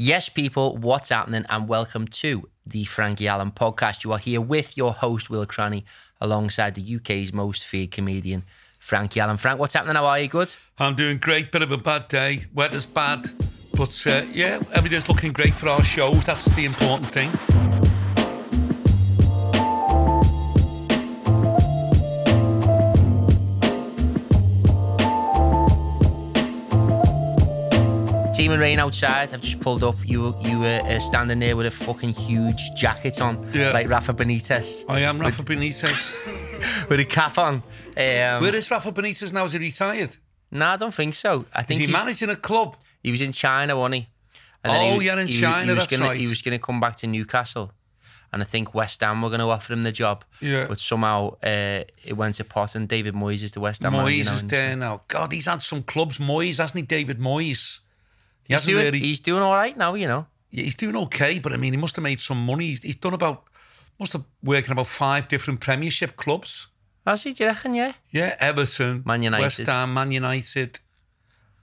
Yes, people, what's happening? And welcome to the Frankie Allen podcast. You are here with your host, Will Cranny, alongside the UK's most feared comedian, Frankie Allen. Frank, what's happening? How are you? Good? I'm doing great. Bit of a bad day. Weather's bad. But uh, yeah, everything's looking great for our show. That's the important thing. Team and rain outside. I've just pulled up. You were, you were uh, standing there with a fucking huge jacket on, Yeah. like Rafa Benitez, I am Rafa Benitez. with a cap on. Um, Where is Rafa Benitez now? Is he retired? no, I don't think so. I Is think he he's- managing a club? He was in China, wasn't he? Oh, he, yeah, in he- China, He was that's gonna, right. He was going to come back to Newcastle, and I think West Ham were going to offer him the job. Yeah. But somehow uh, it went to pot, and David Moyes is the West Ham Moyes now, is and there now. God, he's had some clubs. Moyes, hasn't he? David Moyes. He He's doing, really. he's doing all right now, you know. Yeah, he's doing okay, but I mean, he must have made some money. He's, he's done about, must have worked in about five different Premiership clubs. Has he, do you reckon, yeah? Yeah, Everton, Man United. West Ham, Man United.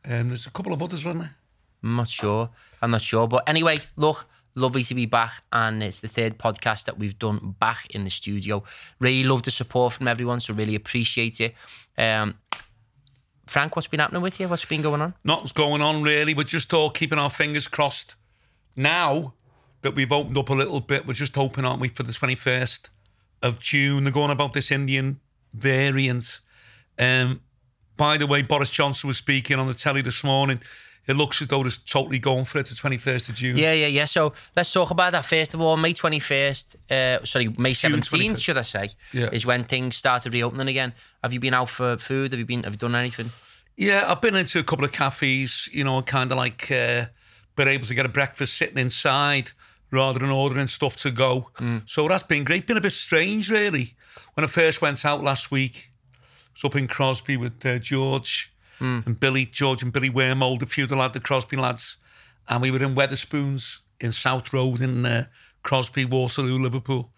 Um, there's a couple of others, wasn't there? I'm not sure. I'm not sure. But anyway, look, lovely to be back. And it's the third podcast that we've done back in the studio. Really love the support from everyone, so really appreciate it. Um, Frank, what's been happening with you? What's been going on? Nothing's going on really. We're just all keeping our fingers crossed. Now that we've opened up a little bit, we're just hoping, aren't we, for the 21st of June. They're going about this Indian variant. Um, by the way, Boris Johnson was speaking on the telly this morning. It looks as though they're totally going for it, the 21st of June. Yeah, yeah, yeah. So let's talk about that. First of all, May 21st, uh, sorry, May 17th, 21st. should I say, Yeah. is when things started reopening again. Have you been out for food? Have you been? Have you done anything? Yeah, I've been into a couple of cafes, you know, kind of like uh, been able to get a breakfast sitting inside rather than ordering stuff to go. So that's been great. Been a bit strange, really. When I first went out last week, I was up in Crosby with uh, George and Billy, George and Billy Wormold, a few of the lad, the Crosby lads, and we were in Wetherspoons in South Road in uh, Crosby, Waterloo, Liverpool,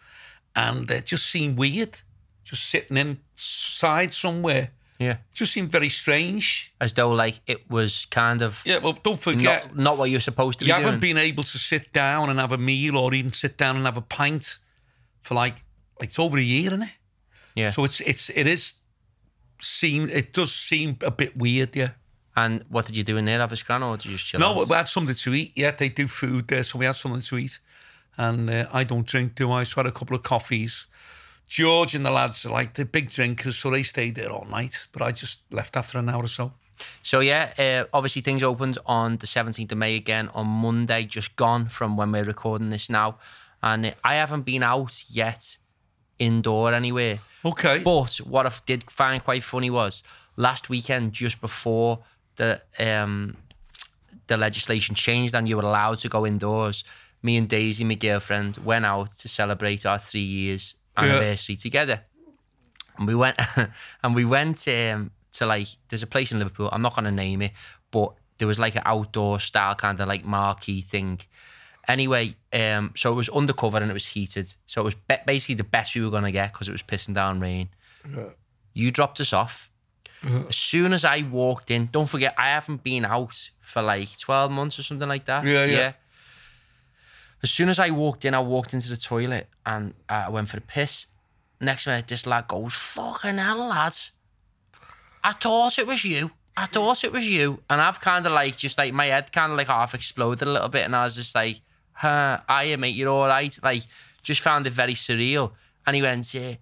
and it just seemed weird, just sitting inside somewhere. Yeah. Just seemed very strange. As though like it was kind of Yeah, well, don't forget, not, not what you're supposed to be. you be haven't doing. been able to sit down and have a meal or even sit down and have a pint for like, like it's over a year, isn't it? yeah. So it's it's it is seem it does seem a bit weird, yeah. and what did you do in there? Have a scran or did you just chill? No, out? we had something to eat. Yeah, they do food there, so we had something to eat. And uh, I don't drink, do I? So I had a couple of coffees. George and the lads are like the big drinkers, so they stayed there all night. But I just left after an hour or so. So yeah, uh, obviously things opened on the 17th of May again on Monday, just gone from when we're recording this now, and uh, I haven't been out yet, indoor anywhere. Okay. But what I did find quite funny was last weekend, just before the um, the legislation changed and you were allowed to go indoors, me and Daisy, my girlfriend, went out to celebrate our three years anniversary together. And we went and we went um, to like there's a place in Liverpool. I'm not gonna name it, but there was like an outdoor style kind of like marquee thing. Anyway, um, so it was undercover and it was heated. So it was be- basically the best we were gonna get because it was pissing down rain. You dropped us off. As soon as I walked in, don't forget I haven't been out for like 12 months or something like that. Yeah, yeah. As soon as I walked in, I walked into the toilet and uh, I went for the piss. Next minute, this lad goes, "Fucking hell, lads! I thought it was you. I thought it was you." And I've kind of like just like my head kind of like half exploded a little bit, and I was just like, "Huh, hiya, mate, you're all right." Like, just found it very surreal. And he went, yeah,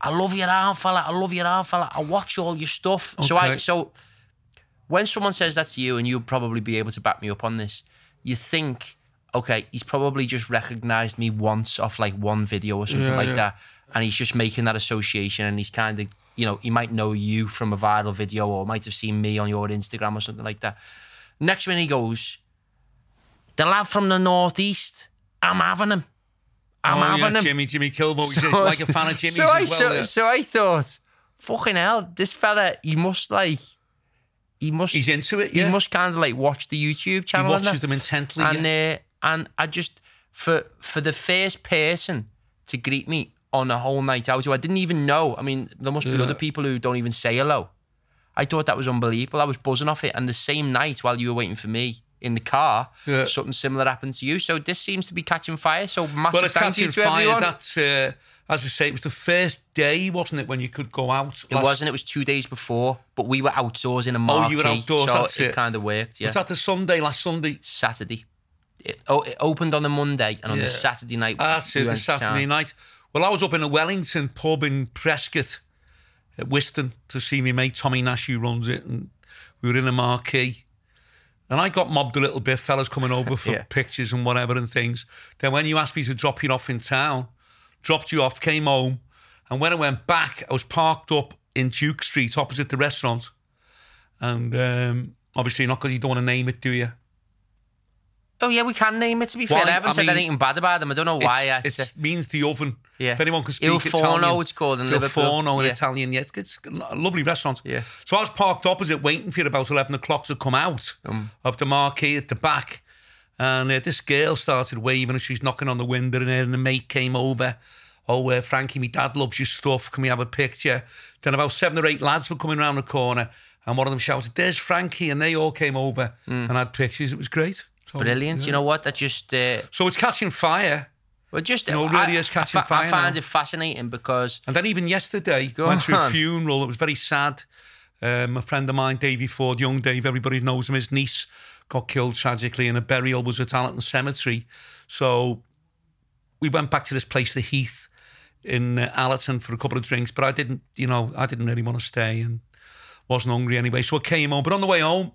"I love your arm, fella. I love your arm, fella. I watch all your stuff." So I so when someone says that to you, and you'll probably be able to back me up on this, you think, okay, he's probably just recognized me once off like one video or something Yeah, like yeah. that, and he's just making that association, and he's kind of, you know, he might know you from a viral video or might have seen me on your Instagram or something like that. Next minute he goes, the lad from the northeast, I'm having him. I'm oh, having yeah, him. Jimmy, Jimmy Kilmore. He's like a fan of Jimmy's so I, well. so, yeah. so I thought, fucking hell, this fella, he must like, he must, He's into it, yeah. he must kind of like watch the YouTube channel. and watches them intently. and yeah. uh, and I just for for the first person to greet me on a whole night out, who I didn't even know. I mean, there must be Yeah. other people who don't even say hello. I thought that was unbelievable. I was buzzing off it, and the same night while you were waiting for me in the car, Yeah. something similar happened to you. So this seems to be catching fire. So massive Well, it's thank you catching to fire. everyone. That's, uh, as I say, it was the first day, wasn't it, when you could go out? it wasn't. It was two days before, but we were outdoors in a marquee. Oh, you were outdoors, so that's it, it. kind of worked. Yeah, Was that the Sunday, last Sunday? Saturday. It, oh, it opened on the Monday, and on the Saturday night, That's we it, the Saturday night. Well, I was up in a Wellington pub in Prescot at Whiston to see my mate Tommy Nash, who runs it, and we were in a marquee. And I got mobbed a little bit, fellas coming over for Yeah. pictures and whatever and things. Then when you asked me to drop you off in town, dropped you off, came home, and when I went back, I was parked up in Duke Street opposite the restaurant. And um, obviously, not because you don't want to name it, do you? Oh yeah, we can name it. To be Why? fair, I haven't I said mean, anything bad about them. I don't know why. It means the oven. Yeah. If anyone can speak Il Italian. Forno, it's called in Il Liverpool. Forno in Yeah. Italian. Yeah, it's, it's a lovely restaurant. Yeah. So I was parked opposite, waiting for you about 11 o'clock to come out Um. of the marquee at the back. And uh, this girl started waving and she's knocking on the window and, and the mate came over. Oh, uh, Frankie, my dad loves your stuff. Can we have a picture? Then about seven or eight lads were coming around the corner and one of them shouted, There's Frankie. And they all came over and had pictures. It was great. So, brilliant. yeah. You know what? That just uh, So it's catching fire. Well, just No, it I, really is catching I, fa- I find now. it fascinating because And then even yesterday, Go went through a funeral. It was very sad. Um, a friend of mine, Davey Ford, young Dave, everybody knows him. His niece got killed tragically, and a burial was at Allerton Cemetery. So we went back to this place, the Heath, in uh, Allerton for a couple of drinks. But I didn't, you know, I didn't really want to stay and wasn't hungry anyway. So I came home. But on the way home,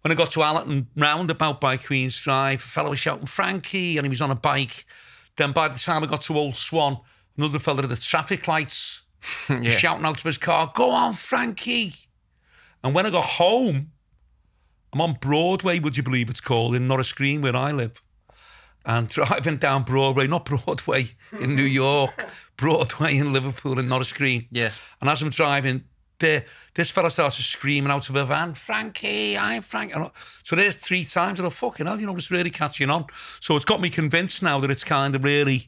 when I got to Allerton roundabout by Queen's Drive, a fellow was shouting Frankie, and he was on a bike. Then by the time I got to Old Swan, another fella at the traffic lights yeah. shouting out of his car, "Go on, Frankie!" And when I got home, I'm on Broadway. Would you believe it's called in Norris Green, where I live? And driving down Broadway, not Broadway in New York, Broadway in Liverpool in Norris Green. Yeah. And as I'm driving, the, this fella starts screaming out of a van, Frankie, I'm Frankie. So there's three times, and I fucking hell, you know, it's really catching on. So it's got me convinced now that it's kind of really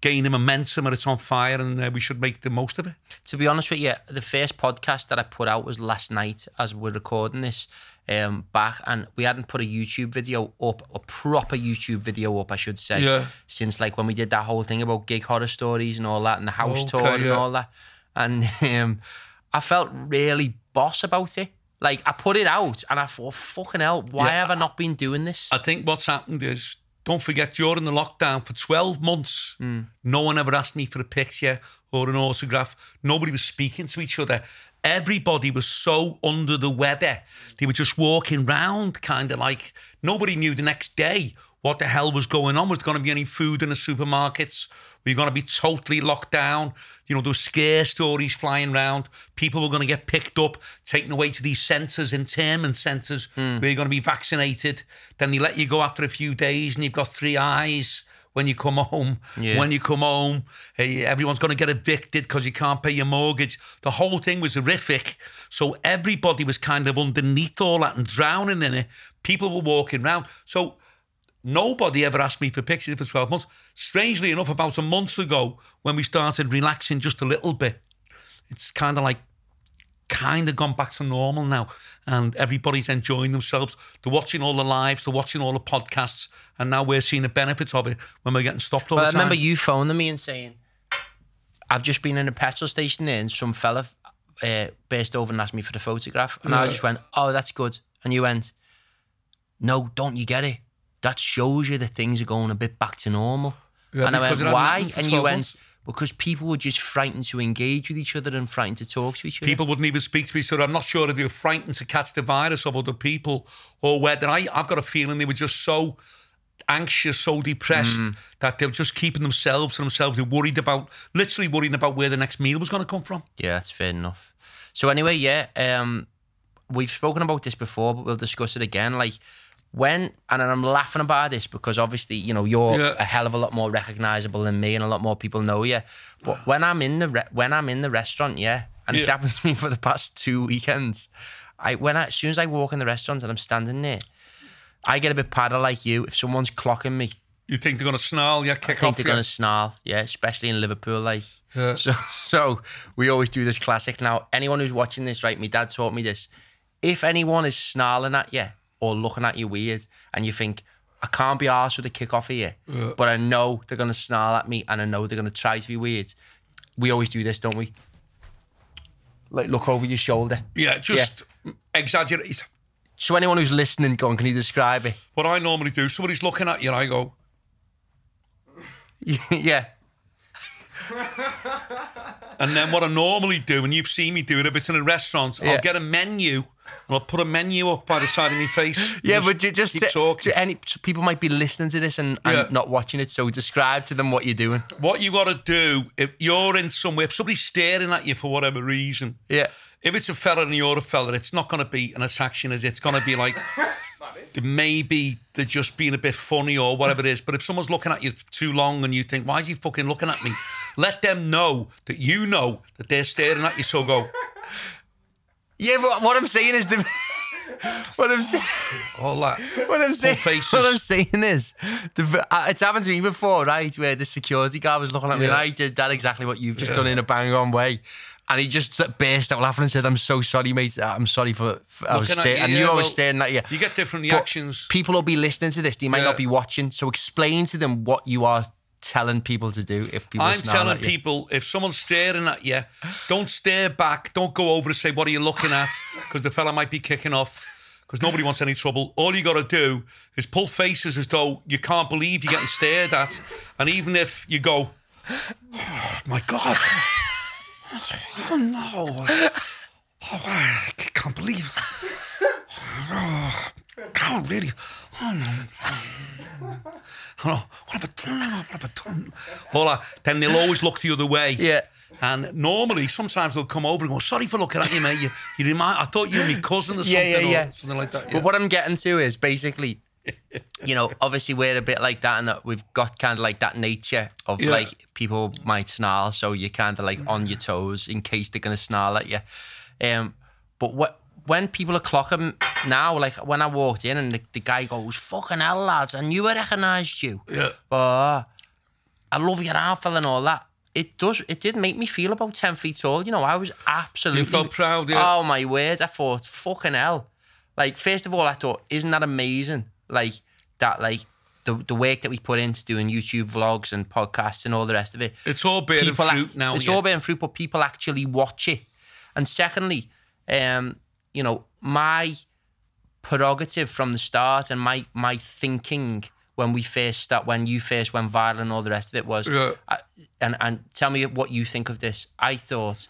gaining momentum and it's on fire, and uh, we should make the most of it. to be honest with you, the first podcast that I put out was last night as we're recording this um, back, and we hadn't put a YouTube video up, a proper YouTube video up, I should say, Yeah. since like when we did that whole thing about gig horror stories and all that, and the house Okay, tour and yeah. all that, and um, I felt really boss about it. Like I put it out, and I thought, fucking hell, why Yeah. have I not been doing this? I think what's happened is, don't forget, during the lockdown for 12 months, hmm. no one ever asked me for a picture or an autograph. Nobody was speaking to each other. Everybody was so under the weather. They were just walking round, kind of like nobody knew the next day what the hell was going on. Was there going to be any food in the supermarkets? Were you going to be totally locked down? You know, those scare stories flying around. People were going to get picked up, taken away to these centres, internment centres, hmm. where you're going to be vaccinated. Then they let you go after a few days and you've got three eyes when you come home. Yeah. When you come home, hey, everyone's going to get evicted because you can't pay your mortgage. The whole thing was horrific. So everybody was kind of underneath all that and drowning in it. People were walking around. So nobody ever asked me for pictures for 12 months. Strangely enough, about a month ago, when we started relaxing just a little bit, it's kind of like kind of gone back to normal now and everybody's enjoying themselves they're watching all the lives they're watching all the podcasts and now we're seeing the benefits of it when we're getting stopped all Well, the time I remember you phoning me and saying, I've just been in a petrol station there and some fella uh, burst over and asked me for the photograph. And I just went, Oh, that's good. And you went, No, don't you get it? That shows you that things are going a bit back to normal. Yeah, and I went, Why? And you went. Because people were just frightened to engage with each other and frightened to talk to each other. people wouldn't even speak to each other I'm not sure if they were frightened to catch the virus of other people or whether I, I've got a feeling they were just so anxious so depressed Mm. that they were just keeping themselves to themselves they're worried about literally worrying about where the next meal was going to come from Yeah, that's fair enough. So anyway, yeah, um, we've spoken about this before, but we'll discuss it again. Like when, and I'm laughing about this because obviously, you know, you're Yeah. a hell of a lot more recognizable than me, and a lot more people know you. But when I'm in the re- when I'm in the restaurant, yeah, and it's Yeah. happened to me for the past two weekends. I when I, as soon as I walk in the restaurant and I'm standing there, I get a bit padder like you. If someone's clocking me, you think they're going to snarl yeah I kick think off they're you. gonna snarl, yeah, especially in Liverpool. Like, Yeah. so so we always do this classic. Now, anyone who's watching this, right? My dad taught me this. If anyone is snarling at you or looking at you weird, and you think, I can't be arsed with a kick off here, but I know they're going to snarl at me and I know they're going to try to be weird. We always do this, don't we? Like, look over your shoulder. Yeah, just exaggerate. So, anyone who's listening, go on, can you describe it? What I normally do, somebody's looking at you and I go, yeah. and then what I normally do, and you've seen me do it, if it's in a restaurant, Yeah. I'll get a menu and I'll put a menu up by the side of my face. Yeah, but ju- just keep to, talking. to any so people might be listening to this and, and Yeah. not watching it. So describe to them what you're doing. What you got to do if you're in somewhere, if somebody's staring at you for whatever reason, Yeah. if it's a fella and you're a fella, it's not going to be an attraction, is it? It's going to be like maybe they're just being a bit funny or whatever it is. But if someone's looking at you too long and you think, why is he fucking looking at me? Let them know that you know that they're staring at you. So go, Yeah, but what I'm saying is the what I'm saying. all that. What I'm saying, faces. what I'm saying is, the, uh, it's happened to me before, right? Where the security guard was looking at me, and I did that exactly what you've just done in a bang on way, and he just burst out laughing and said, "I'm so sorry, mate. I'm sorry for, for I was staring, you, and yeah, I was well, staring at you." You get different But reactions. people will be listening to this; they might Yeah. not be watching. So explain to them what you are telling people to do if people. I'm telling people if someone's staring at you, don't stare back. Don't go over and say, What are you looking at? Because the fella might be kicking off. Because nobody wants any trouble. All you got to do is pull faces as though you can't believe you're getting stared at. And even if you go, Oh my God. Oh no. Oh, I can't believe. Oh, I can't really. Oh no. What have I done? What have I done? All that. Then they'll always look the other way. Yeah. And normally, sometimes they'll come over and go, "Sorry for looking at you, mate. You, you remind. I thought you were my cousin or Yeah, yeah, something, yeah. or something like that." Yeah. But what I'm getting to is basically, you know, obviously we're a bit like that, and that we've got kind of like that nature of Yeah. like people might snarl, so you're kind of like on your toes in case they're gonna snarl at you. Um, but what when people are clocking now, like when I walked in and the, the guy goes, "Fucking hell, lads, I knew I recognised you." yeah. But I love your outfit and all that. It does. It did make me feel about ten feet tall. You know, I was absolutely. You felt proud, yeah. Oh my word! I thought, fucking hell. Like, first of all, I thought, isn't that amazing? Like that, like the the work that we put into doing YouTube vlogs and podcasts and all the rest of it. It's all bearing People fruit ac- now. It's yeah. all bearing fruit, but people actually watch it. And secondly, um, you know, my prerogative from the start and my my thinking when we first start when you first went viral and all the rest of it was Yeah. I- and and tell me what you think of this i thought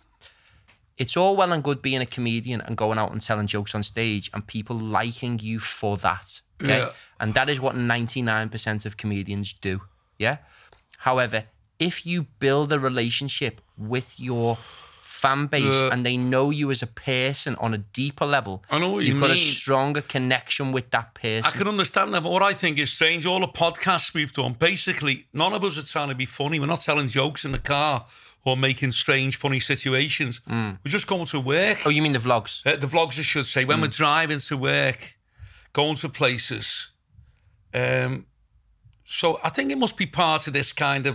it's all well and good being a comedian and going out and telling jokes on stage and people liking you for that okay Yeah. and that is what 99% of comedians do yeah however if you build a relationship with your fan base Yeah. and they know you as a person on a deeper level I know what you you've got a stronger connection with that person I can understand that, but what I think is strange, all the podcasts we've done, basically, none of us are trying to be funny. We're not telling jokes in the car or making strange, funny situations. We're just going to work. oh you mean the vlogs Uh, the vlogs, I should say, when we're driving to work, going to places. Um, so I think it must be part of this kind of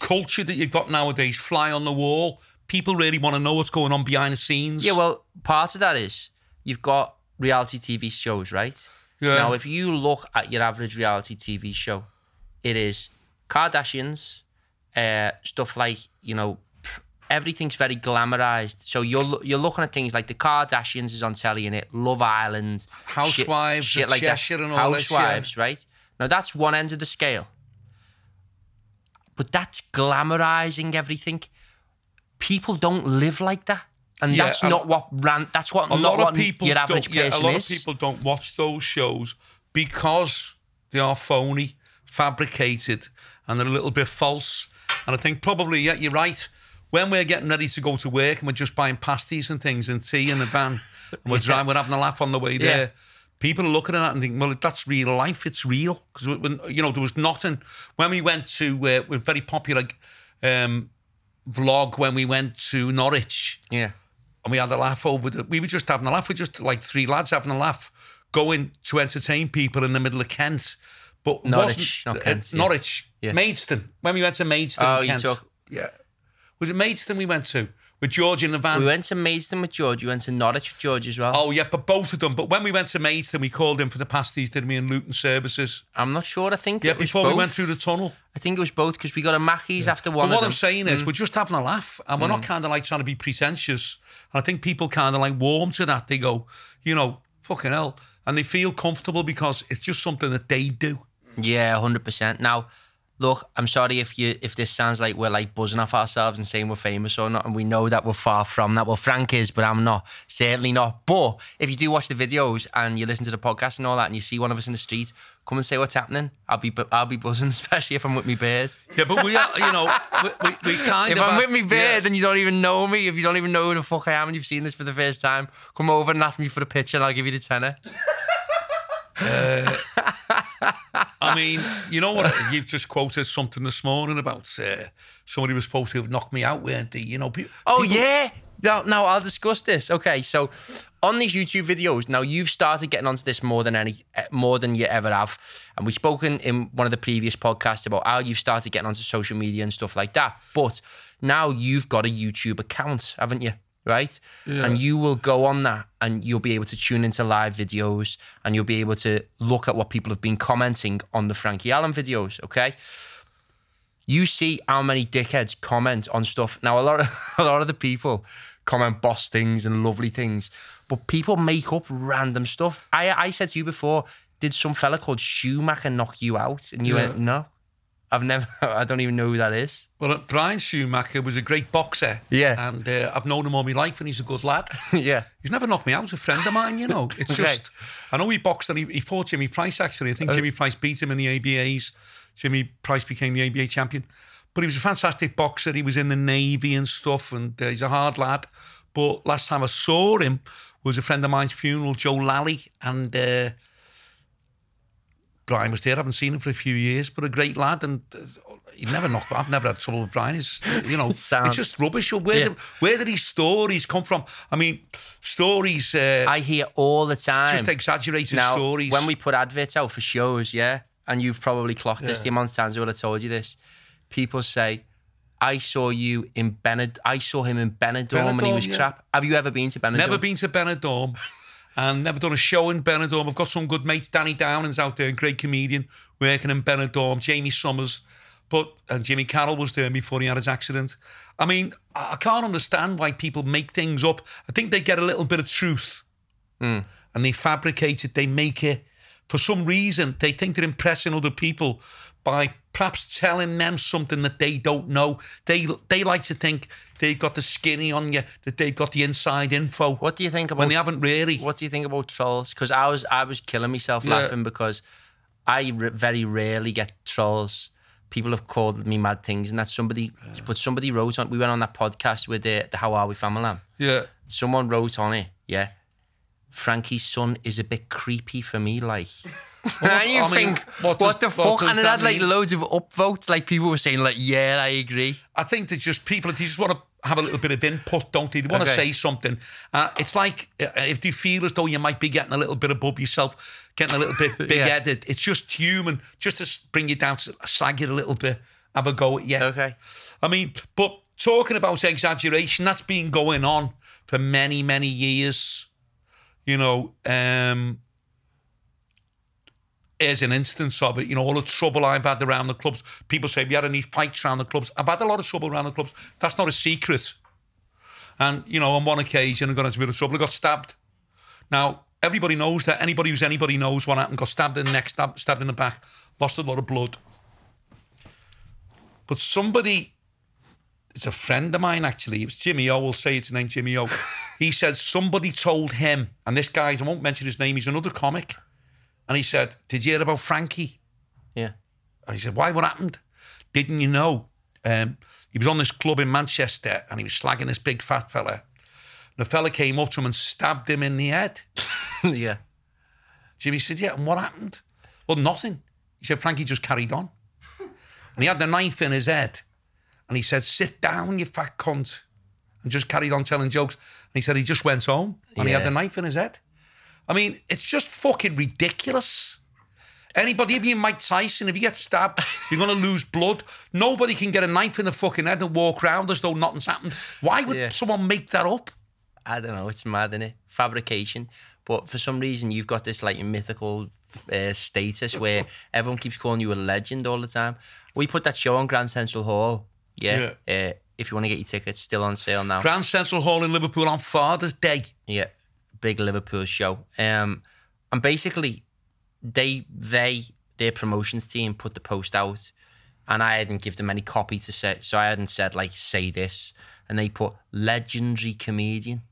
culture that you've got nowadays, fly on the wall. People really want to know what's going on behind the scenes. Yeah, well, part of that is you've got reality TV shows, right? Yeah. Now, if you look at your average reality TV show, it is Kardashians, uh, stuff like you know, everything's very glamorized. So you're you're looking at things like the Kardashians is on telly in it, Love Island, Housewives, shit, the like that. And all this, yeah. Housewives, right? Now that's one end of the scale, but that's glamorizing everything. People don't live like that. And Yeah, that's a- not what ran. That's what a not lot what of people your average don't, yeah, a lot is. of people don't watch those shows because they are phony, fabricated, and they're a little bit false. And I think probably, yeah, you're right. When we're getting ready to go to work and we're just buying pasties and things and tea in the van, and we're driving, we're having a laugh on the way there. People are looking at that and thinking, well, that's real life. It's real because when you know there was nothing when we went to uh, we're very popular um, vlog when we went to Norwich yeah, and we had a laugh over the. We were just having a laugh. We just like three lads having a laugh, going to entertain people in the middle of Kent. But Norwich, wasn't- Kent, uh, yeah. Norwich, Yeah. Maidstone. When we went to Maidstone, Oh, in you Kent. talk- Yeah, was it Maidstone we went to? With George in the van. We went to Maidstone with George. We went to Norwich with George as well. Oh yeah, but both of them. But when we went to Maidstone, we called him for the pasties, didn't we, in Luton services? I'm not sure. I think Yeah, before we went through the tunnel. I think it was both because we got a Mackey's after one But what I'm saying is, mm. we're just having a laugh, and we're not mm. kind of like trying to be pretentious. And I think people kind of like warm to that. They go, you know, fucking hell, and they feel comfortable because it's just something that they do. Yeah, hundred percent. Now, look, I'm sorry if you if this sounds like we're like buzzing off ourselves and saying we're famous or not, and we know that we're far from that. Well, Frank is, but I'm not. Certainly not. But if you do watch the videos and you listen to the podcast and all that, and you see one of us in the street, come and say what's happening. I'll be I'll be buzzing, especially if I'm with me bird. Yeah, but we are, you know, we, we, we kind If of. I'm are- with me yeah. then you don't even know me, if you don't even know who the fuck I am and you've seen this for the first time, come over and ask me for the picture and I'll give you the tenner. Uh, I mean, you know what? You've just quoted something this morning about uh, somebody was supposed to have knocked me out, weren't they? You know, pe- Oh people- yeah. Now, now I'll discuss this. Okay, so on these YouTube videos, now you've started getting onto this more than any, eh, more than you ever have, and we've spoken in one of the previous podcasts about how you've started getting onto social media and stuff like that. But now you've got a YouTube account, haven't you? Right, and you will go on that, and you'll be able to tune into live videos, and you'll be able to look at what people have been commenting on the Frankie Allen videos. Okay, you see how many dickheads comment on stuff. Now, a lot of a lot of the people comment boss things and lovely things, but people make up random stuff. I I said to you before, did some fella called Schumacher knock you out? And you Yeah. went, no, I've never. I don't even know who that is. Well, uh, Brian Schumacher was a great boxer. Yeah. And uh, I've known him all my life, and he's a good lad. yeah, He's never knocked me out. He's a friend of mine, you know. It's Okay. just, I know he boxed and he, he fought Jimmy Price, actually. I think Uh, Jimmy Price beat him in the ABAs. Jimmy Price became the ABA champion. But he was a fantastic boxer. He was in the Navy and stuff, and uh, he's a hard lad. But last time I saw him was a friend of mine's funeral, Joe Lally, and uh, Brian was there. I haven't seen him for a few years, but a great lad, and uh, he never knocked. I've never had trouble with Brian. He's, you know, Sound. it's just rubbish. Where, Yeah. did, where did these stories come from? I mean, stories. Uh, I hear all the time. just exaggerated now, stories. when we put adverts out for shows, yeah, and you've probably clocked this, the amount of times I would have told you this. People say, I saw you in Benid. I saw him in Benidorm, and he was yeah. crap. Have you ever been to Benidorm? never been to Benidorm and never done a show in Benidorm. I've got some good mates. Danny Downing's out there, a great comedian, working in Benidorm. Jamie Summers, but and Jimmy Carroll was there before he had his accident. I mean, I I can't understand why people make things up. I think they get a little bit of truth hmm. and they fabricate it. They make it for some reason. They think they're impressing other people by perhaps telling them something that they don't know. They they like to think they've got the skinny on you, that they've got the inside info. What do you think about when they haven't really? What do you think about trolls? Because I was I was killing myself Yeah. laughing because I r- very rarely get trolls. People have called me mad things, and that somebody, but somebody wrote on. We went on that podcast with the, the How Are We family. Yeah. Someone wrote on it, yeah. Frankie's son is a bit creepy for me, like. And you I think, what what, does- the what fuck? And it had like mean? loads of upvotes. Like people were saying, like, yeah, I agree. I think that just people, they just want to have a little bit of input, don't they? They want to Okay. say something. Uh, it's like uh, if they feel as though you might be getting a little bit above yourself, getting a little bit big headed, it's just human, just to bring you down, to slag you a little bit, have a go at you. Okay. I mean, but talking about exaggeration, that's been going on for many, many years. You know, um, as an instance of it, you know, all the trouble I've had around the clubs. People say, have you had any fights around the clubs? I've had a lot of trouble around the clubs. That's not a secret. And, you know, on one occasion, I got into a bit of trouble. I got stabbed. Now, everybody knows that. Anybody who's anybody knows what happened. Got stabbed in the neck, stabbed, stabbed in the back, lost a lot of blood. But somebody, it's a friend of mine actually, it was Jimmy O, we'll say it's his name, Jimmy O. he said somebody told him, and this guy, I won't mention his name, he's another comic. And he said, Did you hear about Frankie? Yeah. And he said, Why? What happened? Didn't you know? Um, he was on this club in Manchester and he was slagging this big fat fella. And the fella came up to him and stabbed him in the head. yeah. Jimmy said, Yeah, and what happened? Well, nothing. He said, Frankie just carried on. And he had the knife in his head. And he said, Sit down, you fat cunt. And just carried on telling jokes. And he said he just went home and he had the knife in his head. I mean, it's just fucking ridiculous. Anybody, even Mike Tyson, if you get stabbed, you're going to lose blood. Nobody can get a knife in the fucking head and walk around as though nothing's happened. Why would Yeah. someone make that up? I don't know. It's mad, isn't it? Fabrication. But for some reason, you've got this like mythical uh, status where everyone keeps calling you a legend all the time. We put that show on Grand Central Hall. Yeah. Uh, if you want to get your tickets, still on sale now. Grand Central Hall in Liverpool on Father's Day. Yeah, big Liverpool show. Um, and basically, they they their promotions team put the post out, and I hadn't give them any copy to say, so I hadn't said like say this, and they put legendary comedian.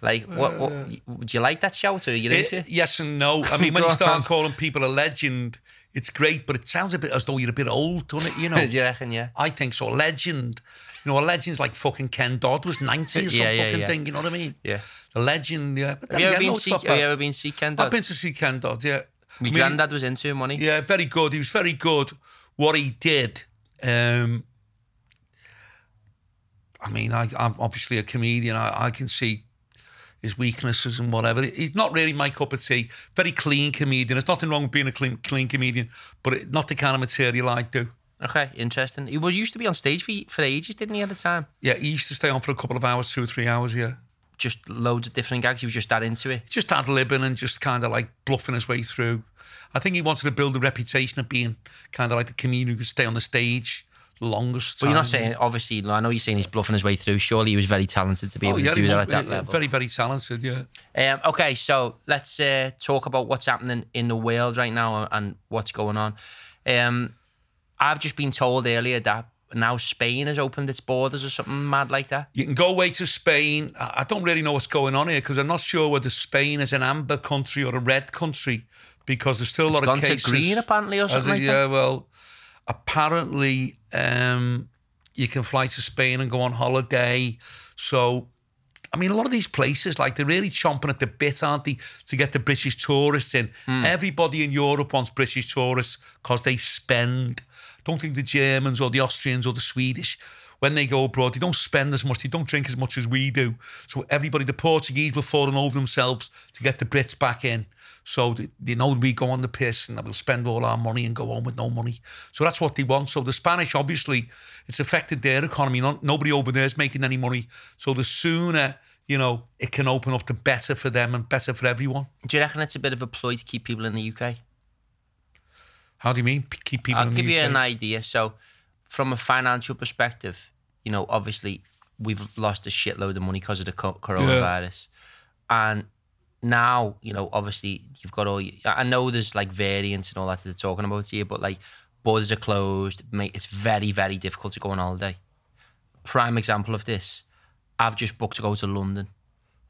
Like, what? What? Would you like that shout? Or are you into it? yes and no. I mean, when you start calling people a legend, it's great, but it sounds a bit as though you're a bit old, doesn't it? You know, Do you reckon? Yeah. I think so. Legend. You know, a legend's like fucking Ken Dodd was 90 or some Yeah, fucking yeah. thing. You know what I mean? Yeah. A legend, yeah. But Have you ever been see? Have you ever been see Ken Dodd? I've been to see Ken Dodd, yeah. My I mean, granddad was into him, wasn't he? Yeah, very good. He was very good. What he did, um, I mean, I, I'm obviously a comedian. I, I can see his weaknesses and whatever. He's not really my cup of tea. Very clean comedian. There's nothing wrong with being a clean, clean comedian, but it, not the kind of material I do. Okay, interesting. He well, used to be on stage for for ages, didn't he? At the time, Yeah, he used to stay on for a couple of hours, two or three hours, yeah. just loads of different gags. He was just that into it. Just ad libbing and just kind of like bluffing his way through. I think he wanted to build a reputation of being kind of like the comedian who could stay on the stage longest. But you're not time. saying, obviously, I know you're saying he's bluffing his way through. Surely he was very talented to be able Oh, yeah, to do that at that level. Very, very talented, yeah. Um, okay, so let's uh, talk about what's happening in the world right now and what's going on. Um, I've just been told earlier that now Spain has opened its borders or something mad like that. You can go away to Spain. I don't really know what's going on here because I'm not sure whether Spain is an amber country or a red country because there's still a It's lot gone of cases. to green apparently or something like yeah, that. well, apparently um, you can fly to Spain and go on holiday. So, I mean, a lot of these places, like they're really chomping at the bit, aren't they, to get the British tourists in. Hmm. Everybody in Europe wants British tourists because they spend. Don't think the Germans or the Austrians or the Swedish. When they go abroad, they don't spend as much, they don't drink as much as we do. So everybody, the Portuguese were falling over themselves to get the Brits back in. So they, they know we go on the piss and that we'll spend all our money and go home with no money. So that's what they want. So the Spanish, obviously, it's affected their economy. Not, nobody over there is making any money. So the sooner, you know, it can open up, the better for them and better for everyone. Do you reckon it's a bit of a ploy to keep people in the UK? How do you mean? P- Keep people I'll give you an idea. So, from a financial perspective, you know, obviously we've lost a shitload of money because of the co- coronavirus, and now you know, obviously you've got all. your- I know there's like variants and all that that they're talking about here, but like borders are closed. Make it's very very difficult to go on holiday. Prime example of this, I've just booked to go to London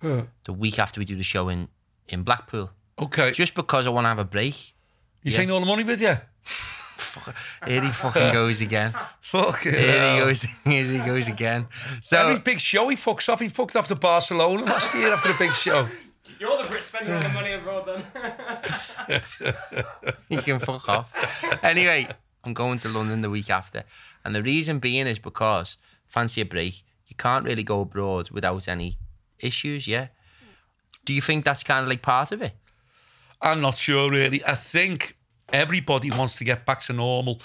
Yeah. the week after we do the show in in Blackpool, Okay. just because I want to have a break. You yeah. taking all the money with you? Here he fucking goes again. Fuck it. Here he goes. Here he goes again. So Every big show he fucks off. He fucked off to Barcelona last year after the big show. You're the Brit spending all the money abroad then. you can fuck off. Anyway, I'm going to London the week after, and the reason being is because fancy a break. You can't really go abroad without any issues. Yeah. Do you think that's kind of like part of it? I'm not sure really. I think everybody wants to get back to normal.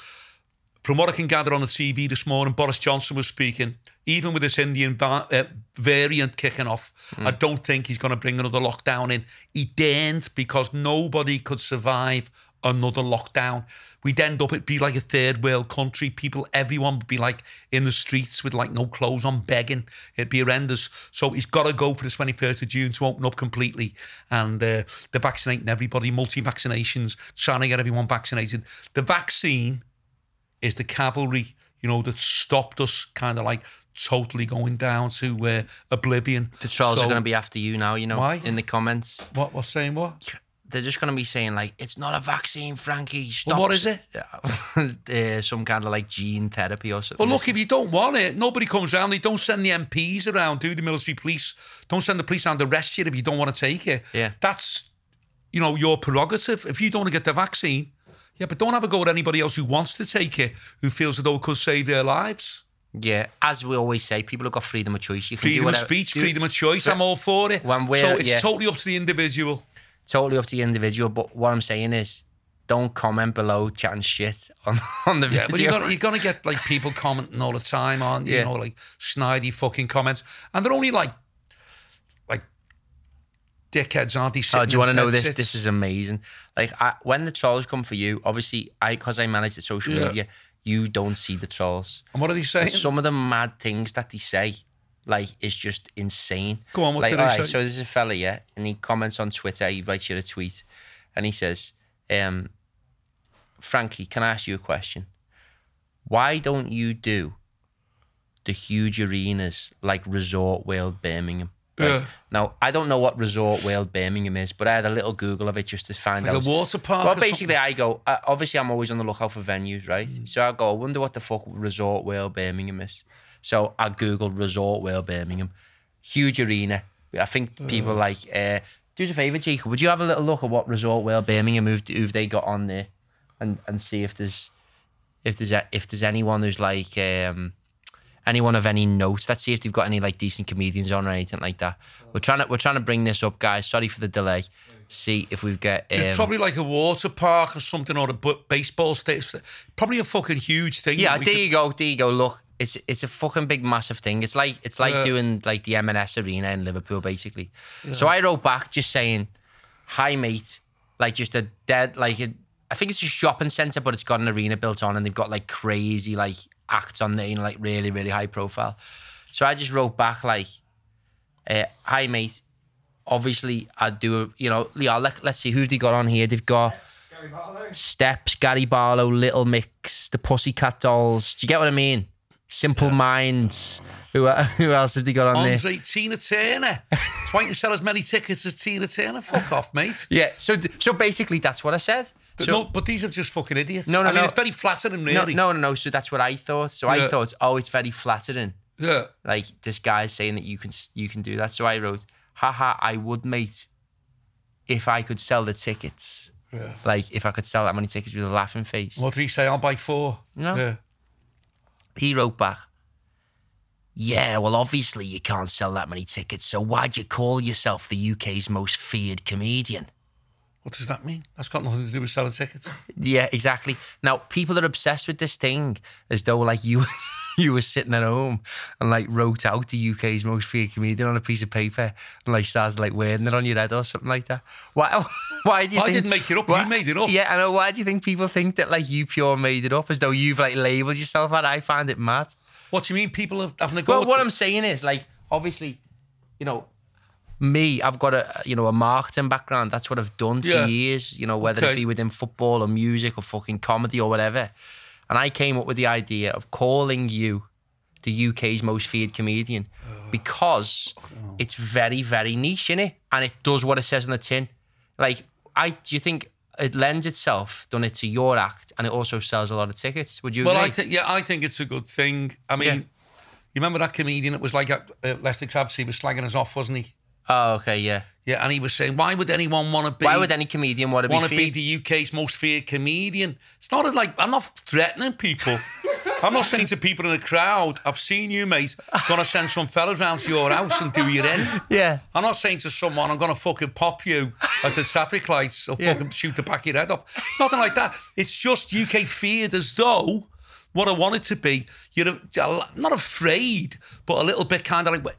From what I can gather on the TV this morning, Boris Johnson was speaking. Even with this Indian va- uh, variant kicking off, I don't think he's going to bring another lockdown in. He daren't because nobody could survive another lockdown. We'd end up, it'd be like a third world country. People, everyone would be like in the streets with like no clothes on, begging. It'd be horrendous. So he's got to go for the 21st of June to open up completely. And uh, they're vaccinating everybody, multi vaccinations, trying to get everyone vaccinated. The vaccine is the cavalry, you know, that stopped us kind of like totally going down to uh, oblivion. The trolls So- are going to be after you now. You know, Why? in the comments, What, what's saying what? They're just going to be saying like, "It's not a vaccine, Frankie. Stop." Well, what is it? uh, some kind of like gene therapy or something. Well, look, if you don't want it, nobody comes around. They don't send the MPs around, do the military police? Don't send the police around to arrest you if you don't want to take it. Yeah. That's, you know, your prerogative. If you don't want to get the vaccine, yeah, but don't have a go at anybody else who wants to take it, who feels as though it could save their lives. Yeah, as we always say, people have got freedom of choice. You can do Freedom of speech, do- freedom of choice. I'm all for it. When we're- so it's yeah. totally up to the individual. Totally up to the individual. But what I'm saying is, don't comment below chatting shit on, on the Yeah, video. but you're gonna, you're gonna get like people commenting all the time on, you Yeah. know, like snidey fucking comments, and they're only like, like dickheads, aren't they? Oh, do you want to know this? it. This is amazing. Like I, when the trolls come for you, obviously, I because I manage the social Yeah. media, you don't see the trolls. And what are they saying? Some of the mad things that they say, like, is just insane. Go on, what like, all right, say? So there's a fella, yeah, and he comments on Twitter. He writes you a tweet, and he says, um, "Frankie, can I ask you a question? Why don't you do the huge arenas like Resort World Birmingham?" Right? Yeah. Now, I don't know what Resort World Birmingham is, but I had a little Google of it just to find like out. a water park. Well, basically, I go. Uh, obviously, I'm always on the lookout for venues, right? Mm. So I go. I wonder what the fuck Resort World Birmingham is. So I googled Resort World Birmingham, huge arena. I think people Mm. like. Uh, do us a favor, Jacob. Would you have a little look at what Resort World Birmingham who've, who've they got on there, and and see if there's if there's a, if there's anyone who's like um anyone of any note. Let's see if they've got any like decent comedians on or anything like that. We're trying to we're trying to bring this up, guys. Sorry for the delay. See if we've got. Um, It's probably like a water park or something, or a baseball stadium. Probably a fucking huge thing. Yeah, there could- you go. There you go. Look, it's it's a fucking big, massive thing. It's like it's like Yeah. doing like the M&S Arena in Liverpool, basically. So I wrote back just saying, "Hi, mate." Like just a dead like a, I think it's a shopping centre, but it's got an arena built on, and they've got like crazy like acts on there, you know, like really really high profile. So I just wrote back like, uh, "Hi, mate." Obviously, I do. A, you know, yeah. Let, let's see who've they got on here. They've got. Steps, Gary Barlow, Little Mix, the Pussycat Dolls. Do you get what I mean? Simple Minds. Who uh, who else have they got on there? Andre, Tina Turner. Trying to sell as many tickets as Tina Turner. Fuck off, mate. Yeah. So so basically that's what I said. But So, no, but these are just fucking idiots. No, no, I mean, no. it's very flattering, no, really. no, no, no. So that's what I thought. So I thought, oh, it's very flattering. Yeah. Like this guy's saying that you can you can do that. So I wrote, haha, I would, mate, if I could sell the tickets. Yeah. Like if I could sell that many tickets with a laughing face. What did he say? I'll buy four. No. Yeah. He wrote back, Yeah, well, obviously you can't sell that many tickets, so why'd you call yourself the UK's most feared comedian? What does that mean? That's got nothing to do with selling tickets. Yeah, exactly. Now, people are obsessed with this thing as though, like, you you were sitting at home and, like, wrote out the UK's most feared comedian on a piece of paper and, like, started, like, wearing it on your head or something like that. Why, why do you I think... didn't make it up. You made it up. Yeah, I know. Why do you think people think that, like, you pure made it up as though you've, like, labelled yourself that? I find it mad. What do you mean? People have having a go. Well, what I'm saying is, like, obviously, you know, me, I've got a you know a marketing background. That's what I've done for Yeah. years. You know, whether Okay. it be within football or music or fucking comedy or whatever. And I came up with the idea of calling you the UK's most feared comedian because it's very, very niche, in it? And it does what it says on the tin. Like, I do you think it lends itself, done it to your act, and it also sells a lot of tickets? Would you Well, agree? I think yeah, I think it's a good thing. I mean, Yeah. you remember that comedian that was like at uh, Lester Crabtree He was slagging us off, wasn't he? Oh, okay, yeah. Yeah, and he was saying, why would anyone want to be? Why would any comedian want to be want to be the UK's most feared comedian? It's not like I'm not threatening people. I'm not saying to people in a crowd, "I've seen you, mate. Gonna send some fellas round to your house and do your in." Yeah. I'm not saying to someone, "I'm gonna fucking pop you at the traffic lights or Yeah. fucking shoot the back of your head off." Nothing like that. It's just UK feared as though what I want it to be. You're not afraid, but a little bit kind of like you-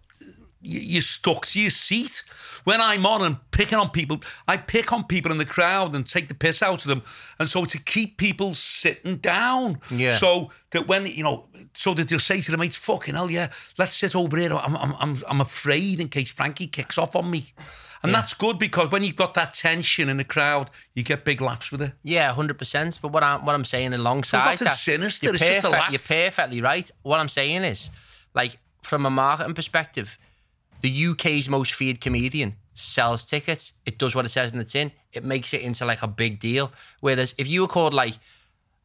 you're stuck to your seat. When I'm on and picking on people, I pick on people in the crowd and take the piss out of them. And so to keep people sitting down. Yeah. So that when, you know, so that they'll say to the mates, fucking hell, yeah, let's sit over here. I'm, I'm, I'm, I'm afraid in case Frankie kicks off on me. And that's good because when you've got that tension in the crowd, you get big laughs with it. Yeah, hundred percent. But what I'm what I'm saying alongside nothing that, sinister, you're, it's just a perfect- laugh. you're perfectly right. What I'm saying is, like, from a marketing perspective, the UK's most feared comedian sells tickets. It does what it says in the tin. It makes it into like a big deal. Whereas if you were called like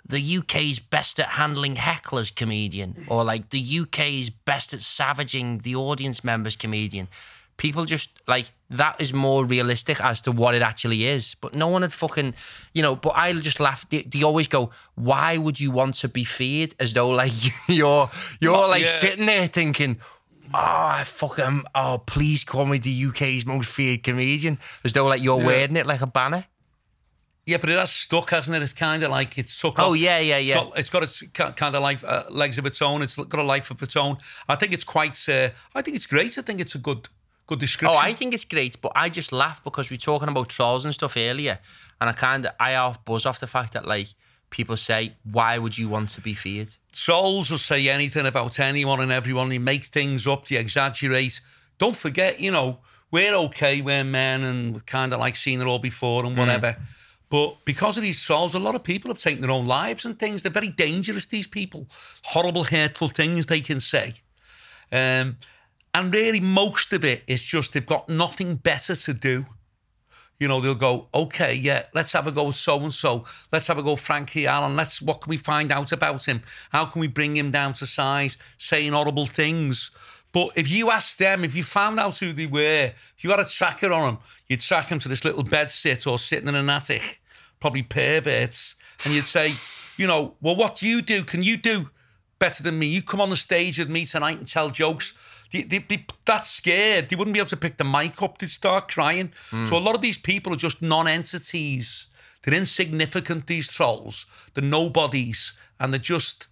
the UK's best at handling hecklers comedian, or like the UK's best at savaging the audience members comedian. People just like that is more realistic as to what it actually is. But no one had fucking, you know. But I just laugh. They, they always go, "Why would you want to be feared?" As though like you're you're like yeah. sitting there thinking, "Oh, I fucking oh, please call me the UK's most feared comedian." As though like you're Yeah. wearing it like a banner. Yeah, but it has stuck, hasn't it? It's kind of like it's took Oh, off. yeah, yeah, It's yeah. got, it's got its kind of like uh, legs of its own. It's got a life of its own. I think it's quite. Uh, I think it's great. I think it's a good, good description. Oh, I think it's great, but I just laugh because we were talking about trolls and stuff earlier, and I kind of I half buzz off the fact that like people say, "Why would you want to be feared?" Souls will say anything about anyone and everyone. They make things up. They exaggerate. Don't forget, you know, we're okay. We're men, and we've kind of like seen it all before and whatever. But because of these souls, a lot of people have taken their own lives and things. They're very dangerous. These people, horrible, hurtful things they can say. Um, and really, most of it is just they've got nothing better to do. You know, they'll go, okay, yeah, let's have a go with so and so. Let's have a go Frankie Allen. Let's what can we find out about him? How can we bring him down to size, saying horrible things? But if you asked them, if you found out who they were, if you had a tracker on them, you'd track them to this little bed sit or sitting in an attic, probably perverts, and you'd say, you know, well, what do you do? Can you do better than me? You come on the stage with me tonight and tell jokes. They, they'd be that scared. They wouldn't be able to pick the mic up. They'd start crying. Hmm. So a lot of these people are just non-entities. They're insignificant, these trolls. They're nobodies. And they're just,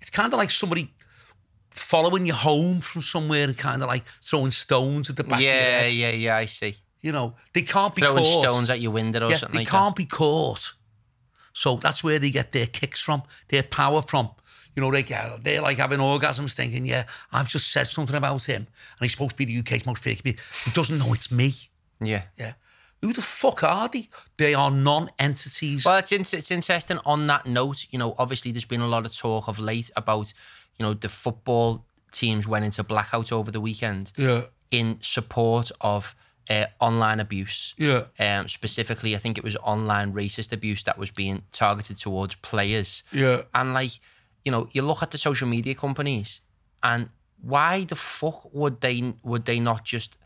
it's kind of like somebody following you home from somewhere and kind of like throwing stones at the back of your Yeah, head. yeah, yeah. I see. You know, they can't be Throwing caught. stones at your window or Yeah, something they like can't be caught. So that's where they get their kicks from, their power from. You know, they get, they're like having orgasms thinking, yeah, I've just said something about him and he's supposed to be the UK's most fake. He doesn't know it's me. Yeah. Yeah. Who the fuck are they? They are non-entities. Well, it's in, it's interesting. On that note, you know, obviously there's been a lot of talk of late about, you know, the football teams went into blackout over the weekend yeah. in support of uh, online abuse. Yeah. Um, specifically, I think it was online racist abuse that was being targeted towards players. Yeah. And like, you know, you look at the social media companies, and why the fuck would they would they not just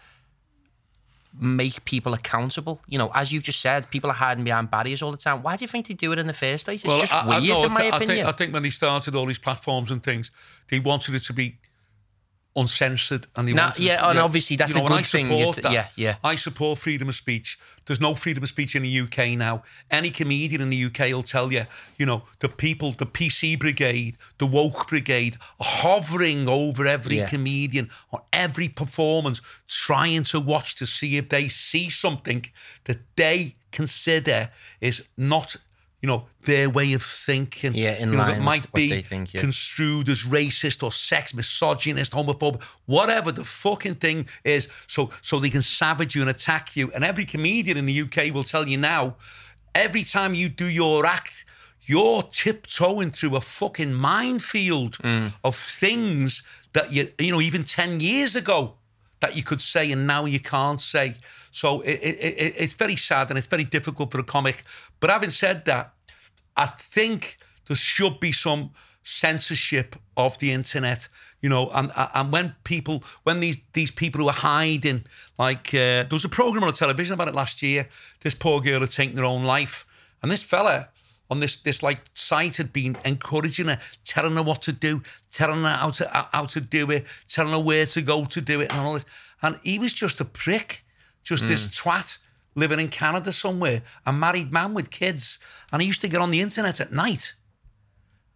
make people accountable? You know, as you've just said, people are hiding behind barriers all the time. Why do you think they do it in the first place? It's just I, I, weird, no, in my I, I opinion. think, I think when they started all these platforms and things, they wanted it to be uncensored and they Nah, wanted yeah, oh, and obviously that's you know, a good I thing. support t- that. yeah, yeah. I support freedom of speech. There's no freedom of speech in the UK now. Any comedian in the UK will tell you, you know, the people, the PC brigade, the woke brigade, hovering over every Yeah. comedian on every performance, trying to watch to see if they see something that they consider is not. You know their way of thinking. Yeah, in you know, line that might be think, yeah. construed as racist or sex misogynist, homophobic, whatever the fucking thing is, so so they can savage you and attack you. And every comedian in the UK will tell you now, every time you do your act, you're tiptoeing through a fucking minefield Mm. of things that you you know even ten years ago that you could say and now you can't say. So it, it, it, it's very sad and it's very difficult for a comic. But having said that, I think there should be some censorship of the internet, you know, and and when people, when these these people who are hiding, like uh, there was a program on the television about it last year. This poor girl had taken her own life, and this fella on this this like site had been encouraging her, telling her what to do, telling her how to how to do it, telling her where to go to do it, and all this. And he was just a prick, just this twat living in Canada somewhere, a married man with kids, and he used to get on the internet at night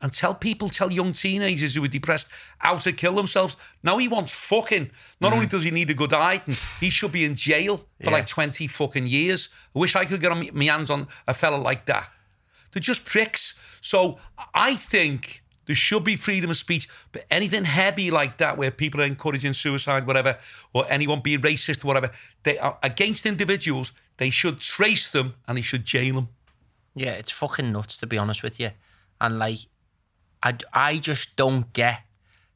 and tell people, tell young teenagers who were depressed how to kill themselves. Now he wants fucking. Not only mm. does he need a good item, he should be in jail for Yeah. like 20 fucking years. I wish I could get on my hands on a fella like that. They're just pricks. So I think there should be freedom of speech, but anything heavy like that, where people are encouraging suicide, whatever, or anyone being racist, whatever, they are against individuals. They should trace them and they should jail them. Yeah, it's fucking nuts to be honest with you. And like, I, I just don't get